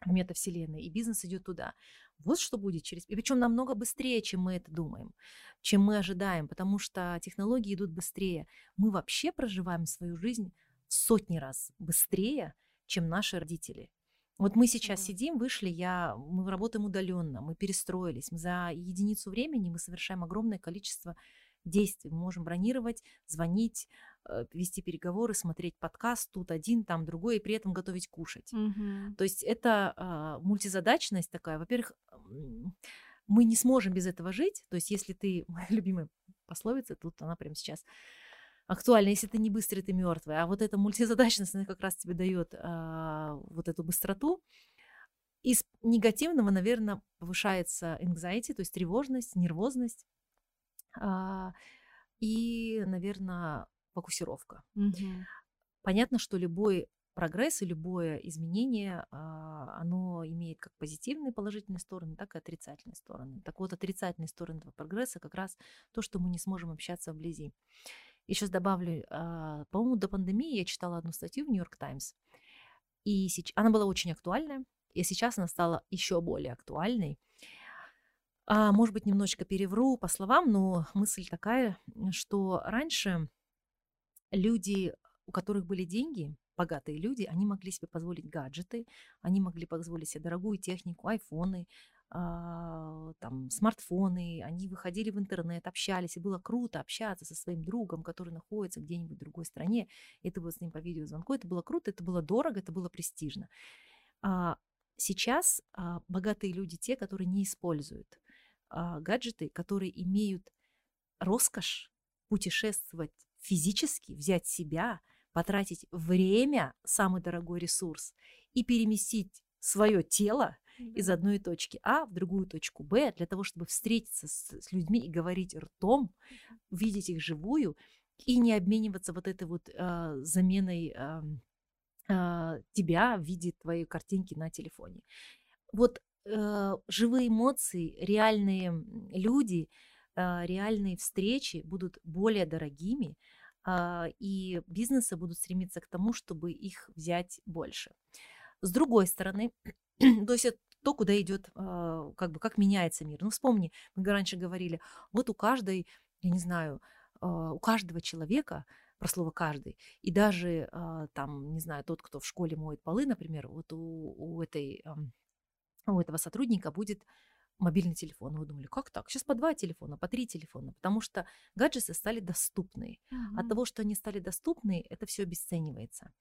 в метавселенной, и бизнес идет туда. Вот что будет через... И причем намного быстрее, чем мы это думаем, чем мы ожидаем, потому что технологии идут быстрее. Мы вообще проживаем свою жизнь в сотни раз быстрее, чем наши родители. Вот мы сейчас mm сидим, вышли, я, мы работаем удаленно, мы перестроились, мы за единицу времени мы совершаем огромное количество действий. Мы можем бронировать, звонить, Э, вести переговоры, смотреть подкаст, тут один, там другой, и при этом готовить кушать. Угу. То есть это а, мультизадачность такая. Во-первых, мы не сможем без этого жить. То есть если ты, моя любимая пословица, тут она прямо сейчас актуальна, если ты не быстрый, ты мертвый. А вот эта мультизадачность, она как раз тебе дает а, вот эту быстроту. Из негативного, наверное, повышается anxiety, то есть тревожность, нервозность. А, и, наверное, фокусировка. Угу. Понятно, что любой прогресс и любое изменение, а, оно имеет как позитивные положительные стороны, так и отрицательные стороны. Так вот, отрицательные стороны этого прогресса как раз то, что мы не сможем общаться вблизи. И сейчас добавлю, а, по-моему, до пандемии я читала одну статью в Нью-Йорк Таймс, и она была очень актуальная, и сейчас она стала еще более актуальной. А, может быть, немножечко перевру по словам, но мысль такая, что раньше люди, у которых были деньги, богатые люди, они могли себе позволить гаджеты, они могли позволить себе дорогую технику, айфоны, а, там, смартфоны, они выходили в интернет, общались, и было круто общаться со своим другом, который находится где-нибудь в другой стране, ты был с ним по видеозвонку, это было круто, это было дорого, это было престижно. А сейчас а, богатые люди те, которые не используют а, гаджеты, которые имеют роскошь путешествовать физически взять себя, потратить время, самый дорогой ресурс, и переместить свое тело из одной точки А в другую точку Б для того, чтобы встретиться с, с людьми и говорить ртом, видеть их живую и не обмениваться вот этой вот э, заменой э, э, тебя в виде твоей картинки на телефоне. Вот э, живые эмоции, реальные люди, э, реальные встречи будут более дорогими, а, и бизнесы будут стремиться к тому, чтобы их взять больше. С другой стороны, то есть это то, куда идет, а, как бы, как меняется мир. Ну, вспомни, мы раньше говорили, вот у каждой, я не знаю, а, у каждого человека, про слово каждый, и даже там, не знаю, тот, кто в школе моет полы, например, вот у, у этой у этого сотрудника будет мобильный телефон. Вы думали, как так? Сейчас по два телефона, по три телефона, потому что гаджеты стали доступны. Mm-hmm. От того, что они стали доступны, это все обесценивается.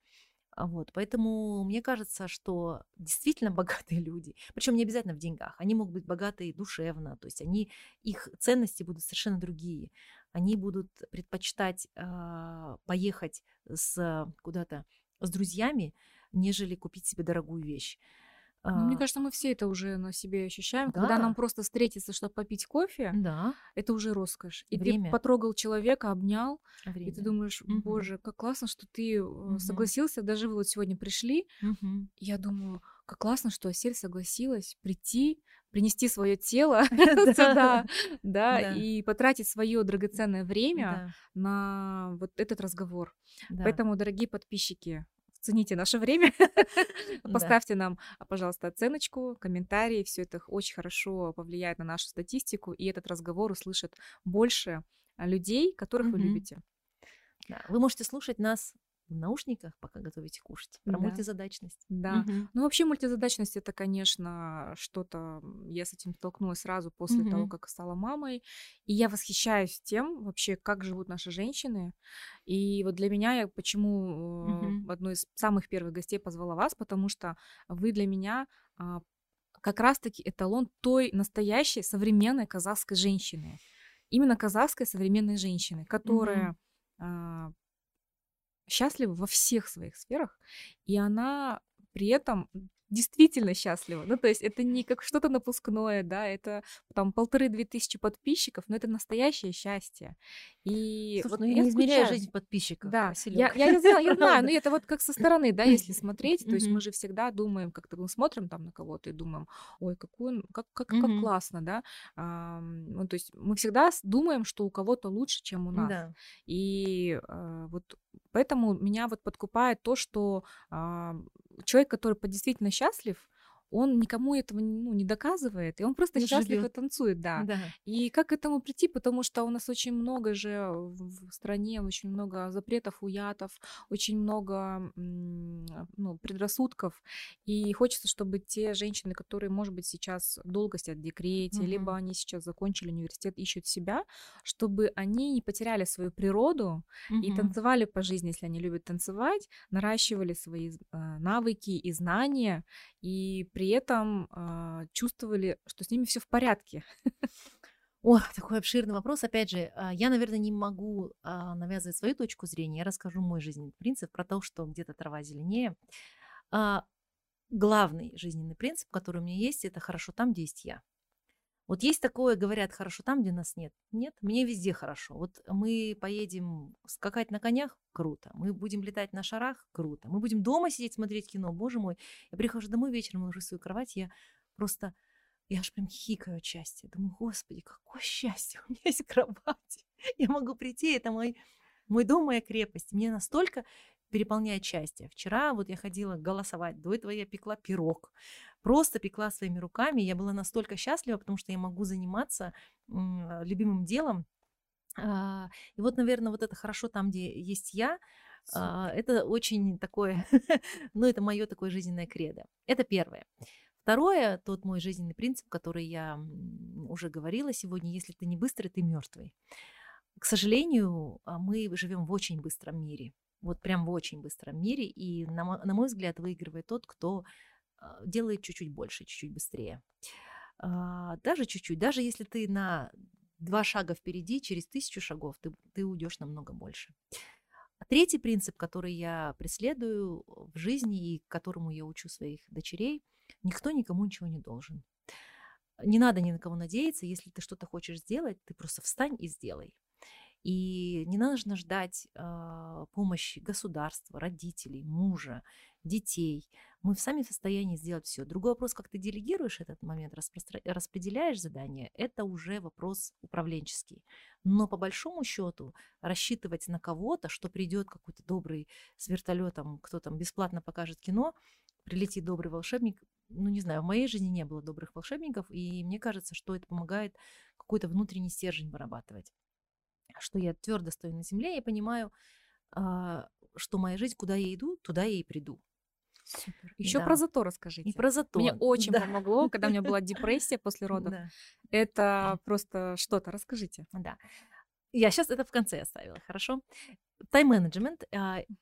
А вот, поэтому мне кажется, что действительно богатые люди, причем не обязательно в деньгах, они могут быть богатые душевно, то есть они, их ценности будут совершенно другие. Они будут предпочитать э, поехать с, куда-то с друзьями, нежели купить себе дорогую вещь. Ну, мне а. кажется, мы все это уже на себе ощущаем. Да. Когда нам просто встретиться, чтобы попить кофе, да. это уже роскошь. И Время. ты потрогал человека, обнял, Время. и ты думаешь, боже, как классно, что ты угу. согласился. Даже вы вот сегодня пришли. Угу. Я думаю, как классно, что Асель согласилась прийти, принести свое тело сюда, да, и потратить свое драгоценное время на вот этот разговор. Поэтому, дорогие подписчики, цените наше время. Поставьте нам, пожалуйста, оценочку, комментарии. Все это очень хорошо повлияет на нашу статистику, и этот разговор услышит больше людей, которых вы любите. Вы можете слушать нас в наушниках, пока готовите кушать. Про да. мультизадачность. Да. Угу. Ну, вообще мультизадачность это, конечно, что-то. Я с этим столкнулась сразу после угу. того, как стала мамой. И я восхищаюсь тем, вообще, как живут наши женщины. И вот для меня, я почему угу. одну из самых первых гостей позвала вас, потому что вы для меня а, как раз-таки эталон той настоящей современной казахской женщины. Именно казахской современной женщины, которая угу счастлива во всех своих сферах, и она при этом действительно счастлива. Ну, то есть это не как что-то напускное, да, это там полторы-две тысячи подписчиков, но это настоящее счастье. И Слушай, вот ну, я не измеряю жизнь подписчиков. Да, я, я, я, знаю, я знаю, но это вот как со стороны, да, если смотреть, то есть мы же всегда думаем, как-то мы смотрим там на кого-то и думаем, ой, какой он, как, как, как классно, да. А, ну, то есть мы всегда думаем, что у кого-то лучше, чем у нас. Да. И а, вот поэтому меня вот подкупает то, что а, человек, который действительно счастлив, он никому этого ну, не доказывает, и он просто не счастлив живет. и танцует, да. да. И как к этому прийти, потому что у нас очень много же в стране, очень много запретов, уятов, очень много ну, предрассудков, и хочется, чтобы те женщины, которые, может быть, сейчас долго сидят в декрете, угу. либо они сейчас закончили университет, ищут себя, чтобы они не потеряли свою природу угу. и танцевали по жизни, если они любят танцевать, наращивали свои э, навыки и знания, и при этом э, чувствовали, что с ними все в порядке. О, такой обширный вопрос. Опять же, а, я, наверное, не могу а, навязывать свою точку зрения. Я расскажу мой жизненный принцип про то, что где-то трава зеленее. Главный жизненный принцип, который у меня есть, это хорошо там, где есть я. Вот есть такое, говорят, хорошо там, где нас нет. Нет, мне везде хорошо. Вот мы поедем скакать на конях, круто. Мы будем летать на шарах, круто. Мы будем дома сидеть, смотреть кино, боже мой. Я прихожу домой вечером, ложусь в свою кровать, я просто, я аж прям хикаю от счастья. Думаю, господи, какое счастье, у меня есть кровать. Я могу прийти, это мой, мой дом, моя крепость. Мне настолько переполняет счастье. Вчера вот я ходила голосовать, до этого я пекла пирог просто пекла своими руками. Я была настолько счастлива, потому что я могу заниматься любимым делом. А, и вот, наверное, вот это хорошо там, где есть я, а, это очень такое, ну, это мое такое жизненное кредо. Это первое. Второе, тот мой жизненный принцип, который я уже говорила сегодня, если ты не быстрый, ты мертвый. К сожалению, а, мы живем в очень быстром мире. Вот прям в очень быстром мире. И, на мой взгляд, выигрывает тот, кто а, делает чуть-чуть больше, чуть-чуть быстрее. А, даже чуть-чуть, даже если ты на два шага впереди, через тысячу шагов ты, ты уйдешь намного больше. Третий принцип, который я преследую в жизни и которому я учу своих дочерей, никто никому ничего не должен. Не надо ни на кого надеяться, если ты что-то хочешь сделать, ты просто встань и сделай. И не нужно ждать э, помощи государства, родителей, мужа, детей. Мы сами в состоянии сделать все. Другой вопрос, как ты делегируешь этот момент, распро- распределяешь задание, это уже вопрос управленческий. Но по большому счету рассчитывать на кого-то, что придет какой-то добрый с вертолетом, кто там бесплатно покажет кино, прилетит добрый волшебник, ну не знаю, в моей жизни не было добрых волшебников, и мне кажется, что это помогает какой-то внутренний стержень вырабатывать что я твердо стою на земле и понимаю, а, что моя жизнь, куда я иду, туда я и приду. Супер. Еще да. про зато расскажите. И про зато. Мне очень да. помогло, когда у меня была депрессия после родов. Да. Это просто что-то. Расскажите. Да. Я сейчас это в конце оставила, хорошо? Тайм-менеджмент.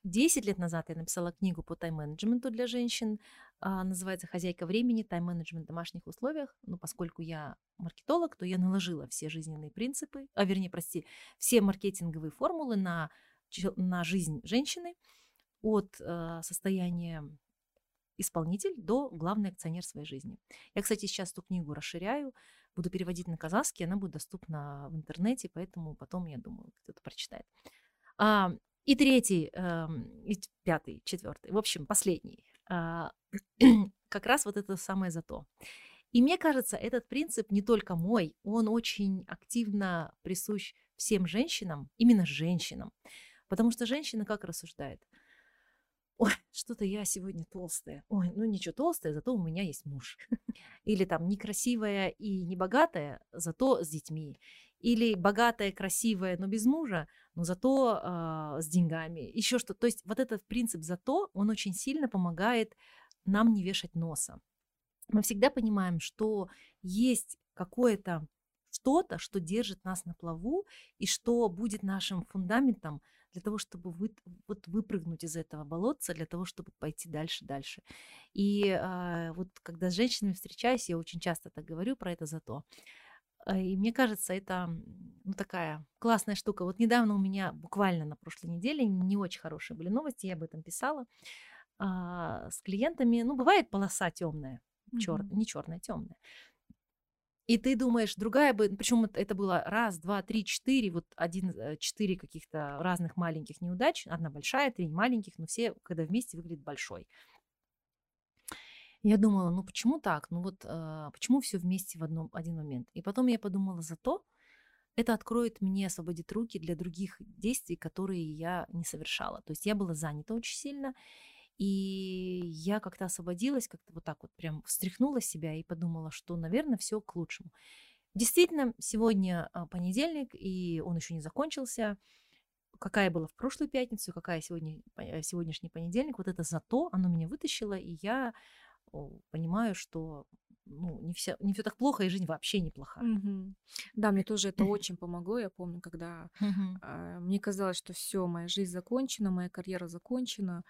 10 лет назад я написала книгу по тайм-менеджменту для женщин. А, называется «Хозяйка времени. Тайм-менеджмент в домашних условиях». Но поскольку я маркетолог, то я наложила все жизненные принципы, а вернее, прости, все маркетинговые формулы на, на жизнь женщины от э, состояния исполнитель до главный акционер своей жизни. Я, кстати, сейчас эту книгу расширяю, буду переводить на казахский, она будет доступна в интернете, поэтому потом, я думаю, кто-то прочитает. А, и третий, э, и пятый, четвертый, в общем, последний. А, как раз вот это самое зато. И мне кажется, этот принцип не только мой, он очень активно присущ всем женщинам, именно женщинам. Потому что женщина как рассуждает? Ой, что-то я сегодня толстая. Ой, ну ничего, толстая, зато у меня есть муж. Или там некрасивая и небогатая, зато с детьми. Или богатая, красивая, но без мужа, но зато э, с деньгами. Еще что. То есть вот этот принцип зато, он очень сильно помогает нам не вешать носа. Мы всегда понимаем, что есть какое-то что-то, что держит нас на плаву и что будет нашим фундаментом для того, чтобы вы, вот выпрыгнуть из этого болотца, для того, чтобы пойти дальше, дальше. И э, вот когда с женщинами встречаюсь, я очень часто так говорю про это зато. И мне кажется, это ну, такая классная штука. Вот недавно у меня, буквально на прошлой неделе, не очень хорошие были новости, я об этом писала а, с клиентами. Ну, бывает полоса темная, чер... mm-hmm. не черная, темная. И ты думаешь, другая бы, причем это было раз, два, три, четыре, вот один, э, четыре каких-то разных маленьких неудач, одна большая, три маленьких, но все, когда вместе, выглядит большой. Я думала, ну почему так? Ну вот э, почему все вместе в одном, один момент? И потом я подумала, зато это откроет мне, освободит руки для других действий, которые я не совершала. То есть я была занята очень сильно, и я как-то освободилась, как-то вот так вот прям встряхнула себя и подумала, что, наверное, все к лучшему. Действительно, сегодня а, понедельник, и он еще не закончился. Какая была в прошлую пятницу, какая сегодня, э, сегодняшний понедельник, вот это зато оно меня вытащило, и я понимаю, что ну, не, все, не все так плохо, и жизнь вообще неплохая. Угу. Да, мне тоже это очень помогло. Я помню, когда угу. э, мне казалось, что все, моя жизнь закончена, моя карьера закончена,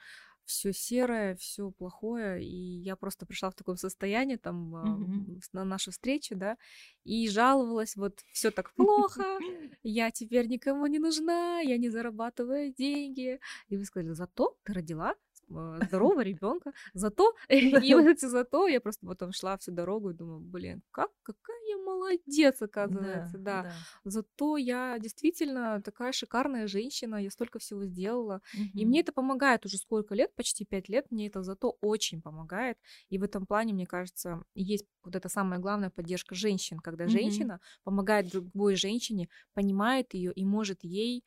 все серое, все плохое, и я просто пришла в такое состояние там mm-hmm. на нашу встречу, да, и жаловалась, вот все так плохо, я теперь никому не нужна, я не зарабатываю деньги, и вы сказали, зато ты родила здорового ребенка. Зато, и вот зато я просто потом шла всю дорогу и думаю, блин, как, какая я молодец, оказывается, да, да. да. Зато я действительно такая шикарная женщина, я столько всего сделала. Угу. И мне это помогает уже сколько лет, почти пять лет, мне это зато очень помогает. И в этом плане, мне кажется, есть вот это самая главная поддержка женщин, когда угу. женщина помогает другой женщине, понимает ее и может ей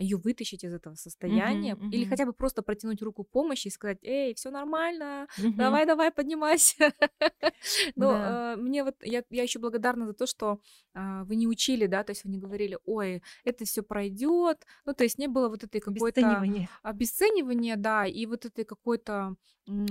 ее вытащить из этого состояния, uh-huh, uh-huh. или хотя бы просто протянуть руку помощи и сказать, эй, все нормально, uh-huh. давай, давай, поднимайся. Но да. э, мне вот я, я еще благодарна за то, что э, вы не учили, да, то есть вы не говорили, ой, это все пройдет, ну то есть не было вот этой какой-то обесценивания, обесценивания да, и вот этой какой-то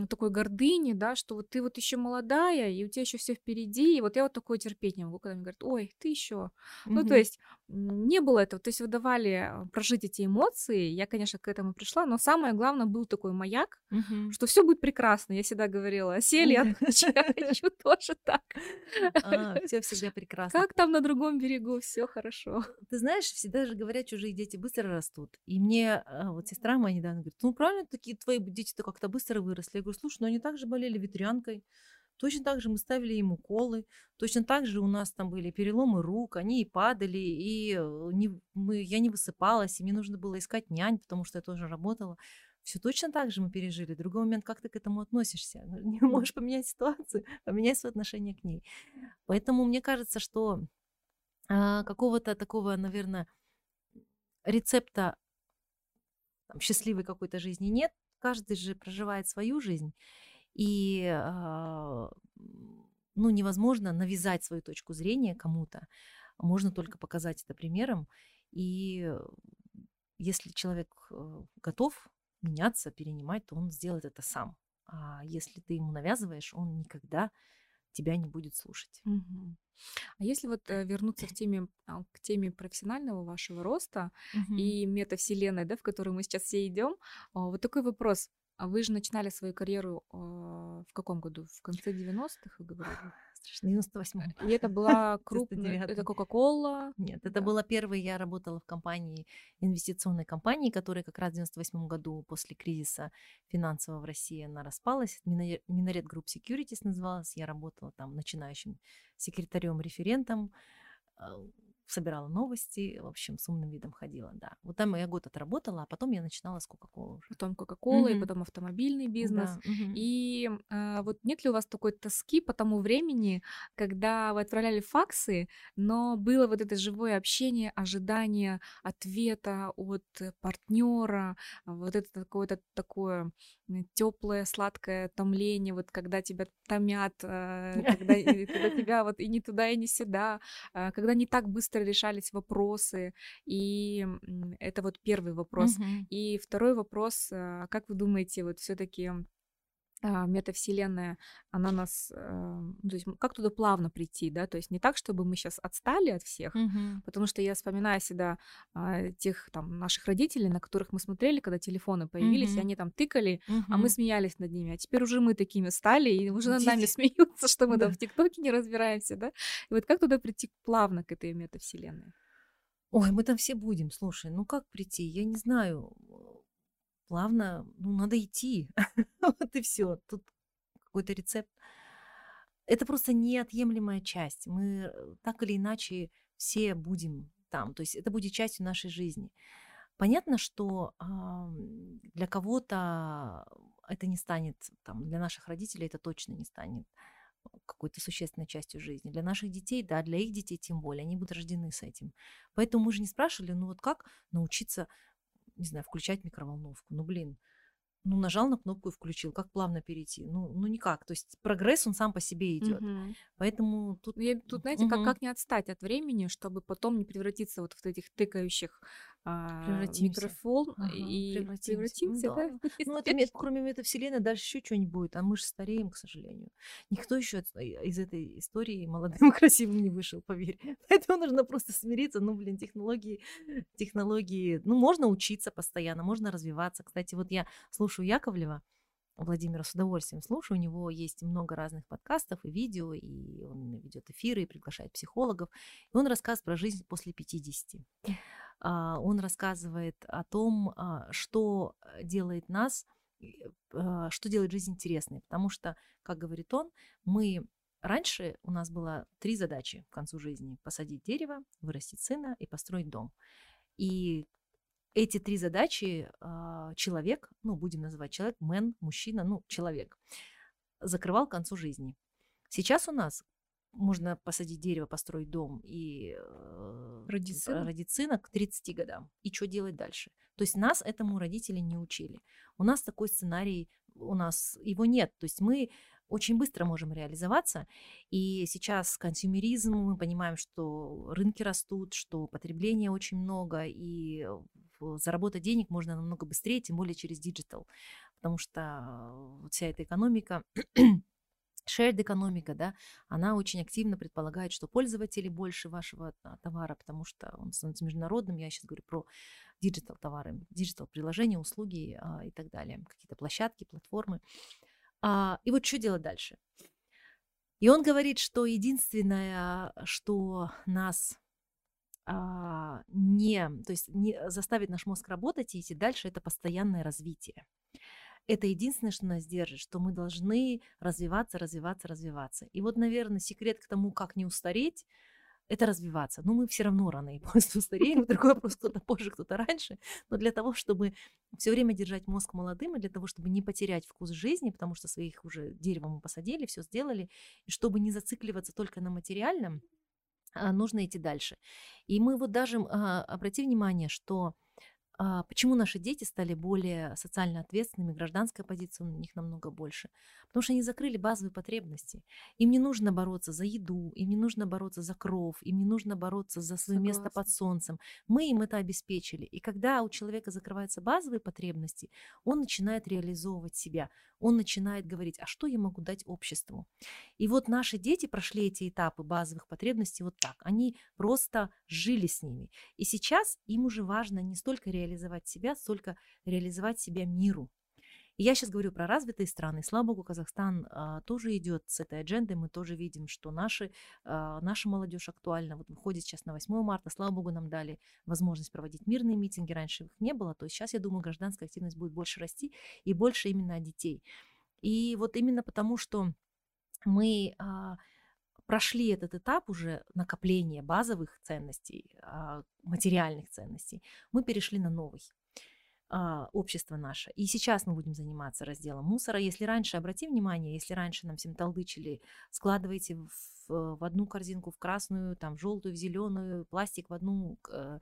такой гордыни, да, что вот ты вот еще молодая, и у тебя еще все впереди, и вот я вот такое терпеть не могу, когда мне говорят, ой, ты еще. Mm-hmm. Ну, то есть не было этого, то есть вы давали а, прожить эти эмоции, я, конечно, к этому пришла, но самое главное был такой маяк, mm-hmm. что все будет прекрасно. Я всегда говорила, а сель я хочу тоже так. А, все всегда прекрасно. Как там на другом берегу, все хорошо. Ты знаешь, всегда же говорят, чужие дети быстро растут. И мне а, вот сестра моя недавно говорит, ну правильно, такие твои дети-то как-то быстро выросли. Я говорю, слушай, ну они также болели ветрянкой, точно так же мы ставили им уколы, точно так же у нас там были переломы рук, они и падали, и э, не, мы, я не высыпалась, и мне нужно было искать нянь, потому что я тоже работала. Все точно так же мы пережили. Другой момент, как ты к этому относишься? Не можешь поменять ситуацию, поменяй свое отношение к ней. Поэтому мне кажется, что а, какого-то такого, наверное, рецепта там, счастливой какой-то жизни нет, каждый же проживает свою жизнь, и а, ну, невозможно навязать свою точку зрения кому-то. Можно только показать это примером. И если человек э, готов меняться, перенимать, то он сделает это сам. А если ты ему навязываешь, он никогда тебя не будет слушать. Угу. А если вот э, вернуться в теме, а, к теме профессионального вашего роста угу. и метавселенной, да, в которую мы сейчас все идем, а, вот такой вопрос. А вы же начинали свою карьеру э, в каком году? В конце 90-х, вы говорили? Страшно, 98 И это была крупная, это Кока-Кола? Нет, это да. было первое, я работала в компании, инвестиционной компании, которая как раз в 98 году после кризиса финансового в России, она распалась. Минарет Group Securities называлась. Я работала там начинающим секретарем-референтом. Собирала новости, в общем, с умным видом ходила, да. Вот там я год отработала, а потом я начинала с Кока-Колы уже. Потом Кока-Кола, и потом автомобильный бизнес. Да, мгм. И а, вот нет ли у вас такой тоски по тому времени, когда вы отправляли факсы, но было вот это живое общение, ожидание ответа от партнера, вот это какое-то такое теплое, сладкое томление, вот когда тебя томят, а, когда, когда тебя вот и не туда, и не сюда, а, когда не так быстро решались вопросы. И это вот первый вопрос. Мгм. И второй вопрос, а, как вы думаете, вот все-таки метавселенная, она нас, а, ну, то есть как туда плавно прийти, да, то есть не так, чтобы мы сейчас отстали от всех, Мгм. потому что я вспоминаю всегда а, тех там наших родителей, на которых мы смотрели, когда телефоны появились, и Мгм. они там тыкали, а мы смеялись над ними, а теперь уже мы такими стали, и уже над нами смеются, что мы там Да. в ТикТоке не разбираемся, да, и вот как туда прийти плавно к этой метавселенной? Ой, мы там все будем, слушай, ну как прийти? Я не знаю. Плавно, ну надо идти. Вот и все. Тут какой-то рецепт. Это просто неотъемлемая часть. Мы э, так или иначе все будем там. То есть это будет частью нашей жизни. Понятно, что ам, для кого-то это не станет, там, для наших родителей это точно не станет какой-то существенной частью жизни. Для наших детей, да, для их детей тем более, они будут рождены с этим. Поэтому мы же не спрашивали, ну вот как научиться, не знаю, включать микроволновку. Ну, блин, ну, нажал на кнопку и включил. Как плавно перейти? Ну, ну никак. То есть прогресс, он сам по себе идет. Мгм. Поэтому тут... Ну, я тут, знаете, как, Мгм. как не отстать от времени, чтобы потом не превратиться вот в этих тыкающих. Микрофон Ага, и превратимся. превратимся, Ну да? Ну, это кроме метавселенной дальше еще что-нибудь будет, а мы же стареем, к сожалению. Никто еще из этой истории молодым и красивым не вышел, поверь. Поэтому нужно просто смириться. Ну, блин, технологии, технологии, ну, можно учиться постоянно, можно развиваться. Кстати, вот я слушаю Яковлева, Владимира с удовольствием слушаю. У него есть много разных подкастов и видео, и он ведет эфиры, и приглашает психологов. И он рассказывает про жизнь после 50. А, Он рассказывает о том, а, что делает нас, а, что делает жизнь интересной. Потому что, как говорит он, мы раньше у нас было три задачи к концу жизни: посадить дерево, вырастить сына и построить дом. И эти три задачи человек, ну будем называть человек, мэн, мужчина, ну человек, закрывал к концу жизни. Сейчас у нас можно посадить дерево, построить дом и э, родить сына к 30 годам. И что делать дальше? То есть нас этому родители не учили. У нас такой сценарий, у нас его нет. То есть мы очень быстро можем реализоваться. И сейчас консюмеризм, мы понимаем, что рынки растут, что потребления очень много, и заработать денег можно намного быстрее, тем более через digital. Потому что э, вся эта экономика shared экономика, да, она очень активно предполагает, что пользователи больше вашего а, товара, потому что он становится международным. Я сейчас говорю про digital товары, digital приложения, услуги а, и так далее, какие-то площадки, платформы. А, и вот что делать дальше? И он говорит, что единственное, что нас а, не, то есть не заставит наш мозг работать и идти дальше, это постоянное развитие. Это единственное, что нас держит, что мы должны развиваться, развиваться, развиваться. И вот, наверное, секрет к тому, как не устареть, это развиваться. Но мы все равно рано и поздно устареем. Другой вопрос, кто-то позже, кто-то раньше. Но для того, чтобы все время держать мозг молодым, и для того, чтобы не потерять вкус жизни, потому что своих уже дерево мы посадили, все сделали, и чтобы не зацикливаться только на материальном, а, нужно идти дальше. И мы вот даже, а, обрати внимание, что почему наши дети стали более социально ответственными, гражданская позиция у них намного больше? Потому что они закрыли базовые потребности. Им не нужно бороться за еду, им не нужно бороться за кров, им не нужно бороться за свое место под солнцем. Мы им это обеспечили. И когда у человека закрываются базовые потребности, он начинает реализовывать себя. Он начинает говорить, а что я могу дать обществу? И вот наши дети прошли эти этапы базовых потребностей вот так. Они просто жили с ними. И сейчас им уже важно не столько реализовать себя, столько реализовать себя миру. И я сейчас говорю про развитые страны. Слава богу, Казахстан а, тоже идет с этой аджендой. Мы тоже видим, что наши, а, наша молодежь актуальна. Вот выходит сейчас на 8 марта. Слава богу, нам дали возможность проводить мирные митинги. Раньше их не было. То есть сейчас, я думаю, гражданская активность будет больше расти и больше именно детей. И вот именно потому, что мы а, прошли этот этап уже накопления базовых ценностей, а, материальных ценностей, мы перешли на новый а, общество наше. И сейчас мы будем заниматься разделом мусора. Если раньше, обрати внимание, если раньше нам всем толдычили, складывайте в, в одну корзинку, в красную, там, в желтую, в зеленую, пластик в одну, э,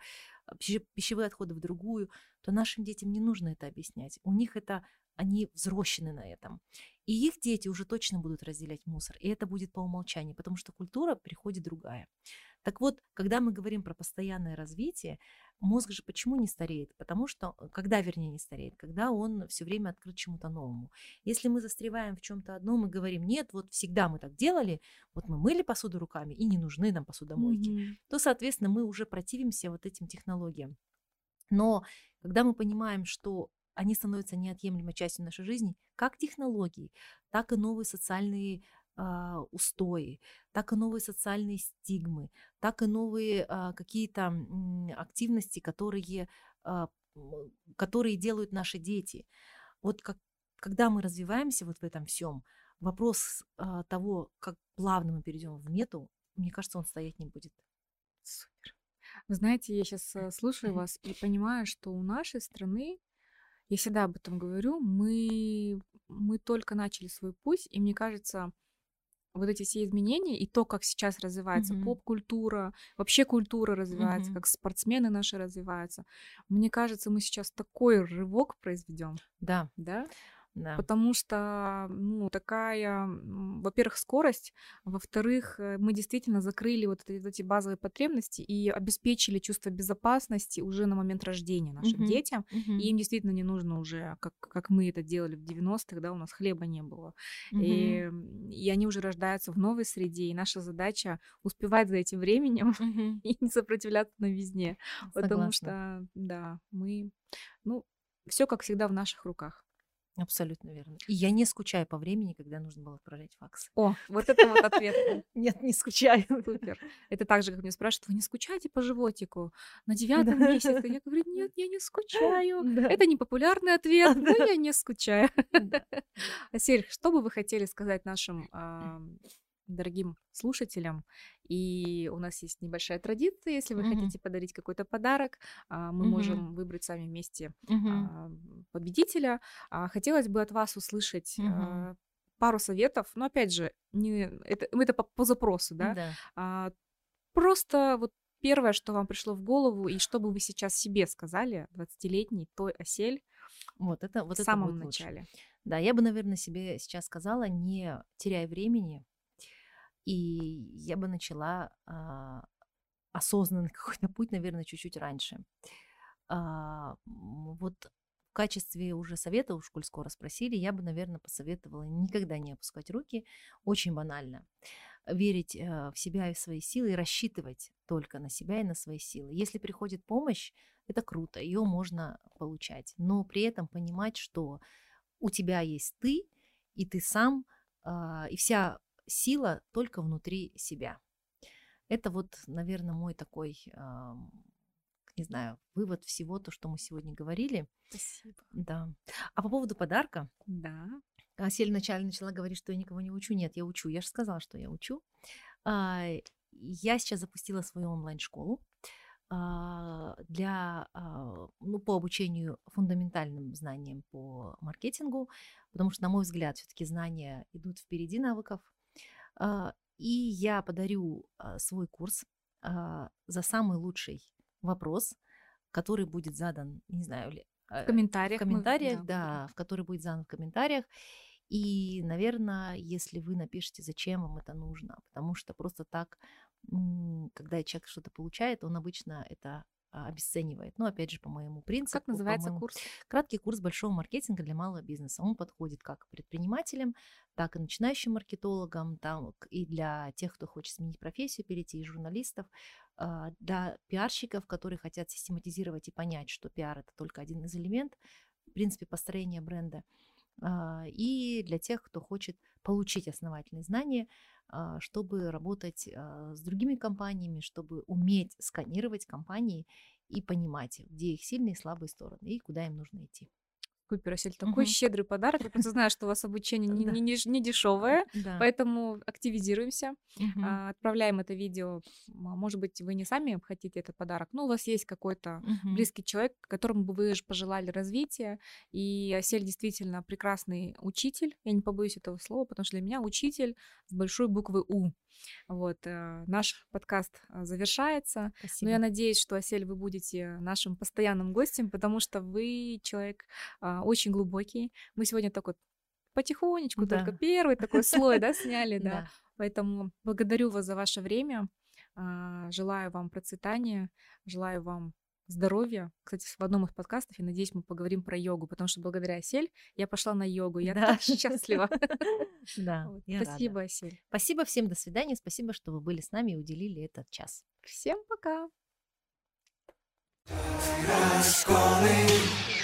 пищевые отходы в другую, то нашим детям не нужно это объяснять. У них это они взрощены на этом. И их дети уже точно будут разделять мусор. И это будет по умолчанию, потому что культура приходит другая. Так вот, когда мы говорим про постоянное развитие, мозг же почему не стареет? Потому что, э, когда, вернее, не стареет? Когда он все время открыт чему-то новому. Если мы застреваем в чем-то одном и говорим, нет, вот всегда мы так делали, вот мы мыли посуду руками и не нужны нам посудомойки, mm-hmm. то, соответственно, мы уже противимся вот этим технологиям. Но когда мы понимаем, что они становятся неотъемлемой частью нашей жизни, как технологии, так и новые социальные а, устои, так и новые социальные стигмы, так и новые а, какие-то активности, которые, а, которые делают наши дети. Вот как, когда мы развиваемся вот в этом всем, вопрос а, того, как плавно мы перейдем в мету, мне кажется, он стоять не будет. Супер. Вы знаете, я сейчас э, слушаю вас и понимаю, что у нашей страны я всегда об этом говорю. Мы, мы только начали свой путь, и мне кажется, вот эти все изменения и то, как сейчас развивается mm-hmm. поп-культура, вообще культура развивается, mm-hmm. как спортсмены наши развиваются. Мне кажется, мы сейчас такой рывок произведем. Да. Да? Да. Потому что, ну, такая, во-первых, скорость, во-вторых, э, мы действительно закрыли вот эти, эти базовые потребности и обеспечили чувство безопасности уже на момент рождения нашим uh-huh. детям. Uh-huh. И им действительно не нужно уже, как, как мы это делали в 90-х, да, у нас хлеба не было. Uh-huh. И, и они уже рождаются в новой среде, и наша задача успевать за этим временем и не сопротивляться новизне. Согласна. Потому что, да, мы, ну, все как всегда в наших руках. Абсолютно верно. И я не скучаю по времени, когда нужно было отправлять факсы. О, вот это вот ответ. Нет, не скучаю. Супер. Это так же, как мне спрашивают, вы не скучаете по животику на девятом месяце? Я говорю, нет, я не скучаю. Это не популярный ответ, но я не скучаю. Асель, что бы вы хотели сказать нашим дорогим слушателям. И у нас есть небольшая традиция. Если вы mm-hmm. хотите подарить какой-то подарок, а, мы mm-hmm. можем выбрать с вами вместе mm-hmm. победителя. А, хотелось бы от вас услышать mm-hmm. пару советов. Но опять же, не, это, это по, по запросу, да? да. Просто вот первое, что вам пришло в голову, и что бы вы сейчас себе сказали, 20-летний той осель, вот это, вот в это самом начале. Лучше. Да, я бы, наверное, себе сейчас сказала, не теряя времени, и я бы начала а, осознанный какой-то путь, наверное, чуть-чуть раньше. А, вот в качестве уже совета, уж коль скоро спросили, я бы, наверное, посоветовала никогда не опускать руки. Очень банально. Верить э, в себя и в свои силы и рассчитывать только на себя и на свои силы. Если приходит помощь, это круто, ее можно получать. Но при этом понимать, что у тебя есть ты, и ты сам, э, и вся сила только внутри себя. Это вот, наверное, мой такой, не знаю, вывод всего то, что мы сегодня говорили. Спасибо. Да. А по поводу подарка. Да. Асель вначале начала говорить, что я никого не учу. Нет, я учу. Я же сказала, что я учу. А, я сейчас запустила свою онлайн-школу а, для, а, ну, по обучению фундаментальным знаниям по маркетингу, потому что, на мой взгляд, все-таки знания идут впереди навыков, а, и я подарю а, свой курс а, за самый лучший вопрос, который будет задан, не знаю, ли, в комментариях. В комментариях, мы, да, да, в который будет задан в комментариях. И, наверное, если вы напишите, зачем вам это нужно, потому что просто так, когда человек что-то получает, он обычно это а, обесценивает. Но опять же, по моему принципу. Как называется курс? Краткий курс большого маркетинга для малого бизнеса. Он подходит как предпринимателям, так и начинающим маркетологам, там, и для тех, кто хочет сменить профессию, перейти из журналистов, а, для пиарщиков, которые хотят систематизировать и понять, что пиар это только один из элементов, в принципе, построения бренда. А, и для тех, кто хочет получить основательные знания, а, чтобы работать а, с другими компаниями, чтобы уметь сканировать компании и понимать, где их сильные и слабые стороны и куда им нужно идти. Купер, Асель, такой Мгм. щедрый подарок. Я просто знаю, что у вас обучение не, не, не, не дешевое, Да. поэтому активизируемся. Мгм. А, Отправляем это видео. М, Может быть, вы не сами хотите этот подарок, но у вас есть какой-то Мгм. близкий человек, которому бы вы пожелали развития. И Асель действительно прекрасный учитель. Я не побоюсь этого слова, потому что для меня учитель с большой буквы У. Вот э, наш подкаст а, завершается. Но Спасибо. я надеюсь, что Асель вы будете нашим постоянным гостем, потому что вы человек а, очень глубокий. Мы сегодня так вот потихонечку, только Да. первый такой слой, да, сняли, да. Поэтому благодарю вас за ваше время. а, Желаю вам процветания, желаю вам здоровья. Кстати, в одном из подкастов, я надеюсь, мы поговорим про йогу, потому что благодаря Асель я пошла на йогу. Я Да. так счастлива. Да, Вот. я рада. Спасибо, Асель. Спасибо всем, до свидания. Спасибо, что вы были с нами и уделили этот час. Всем пока. Школи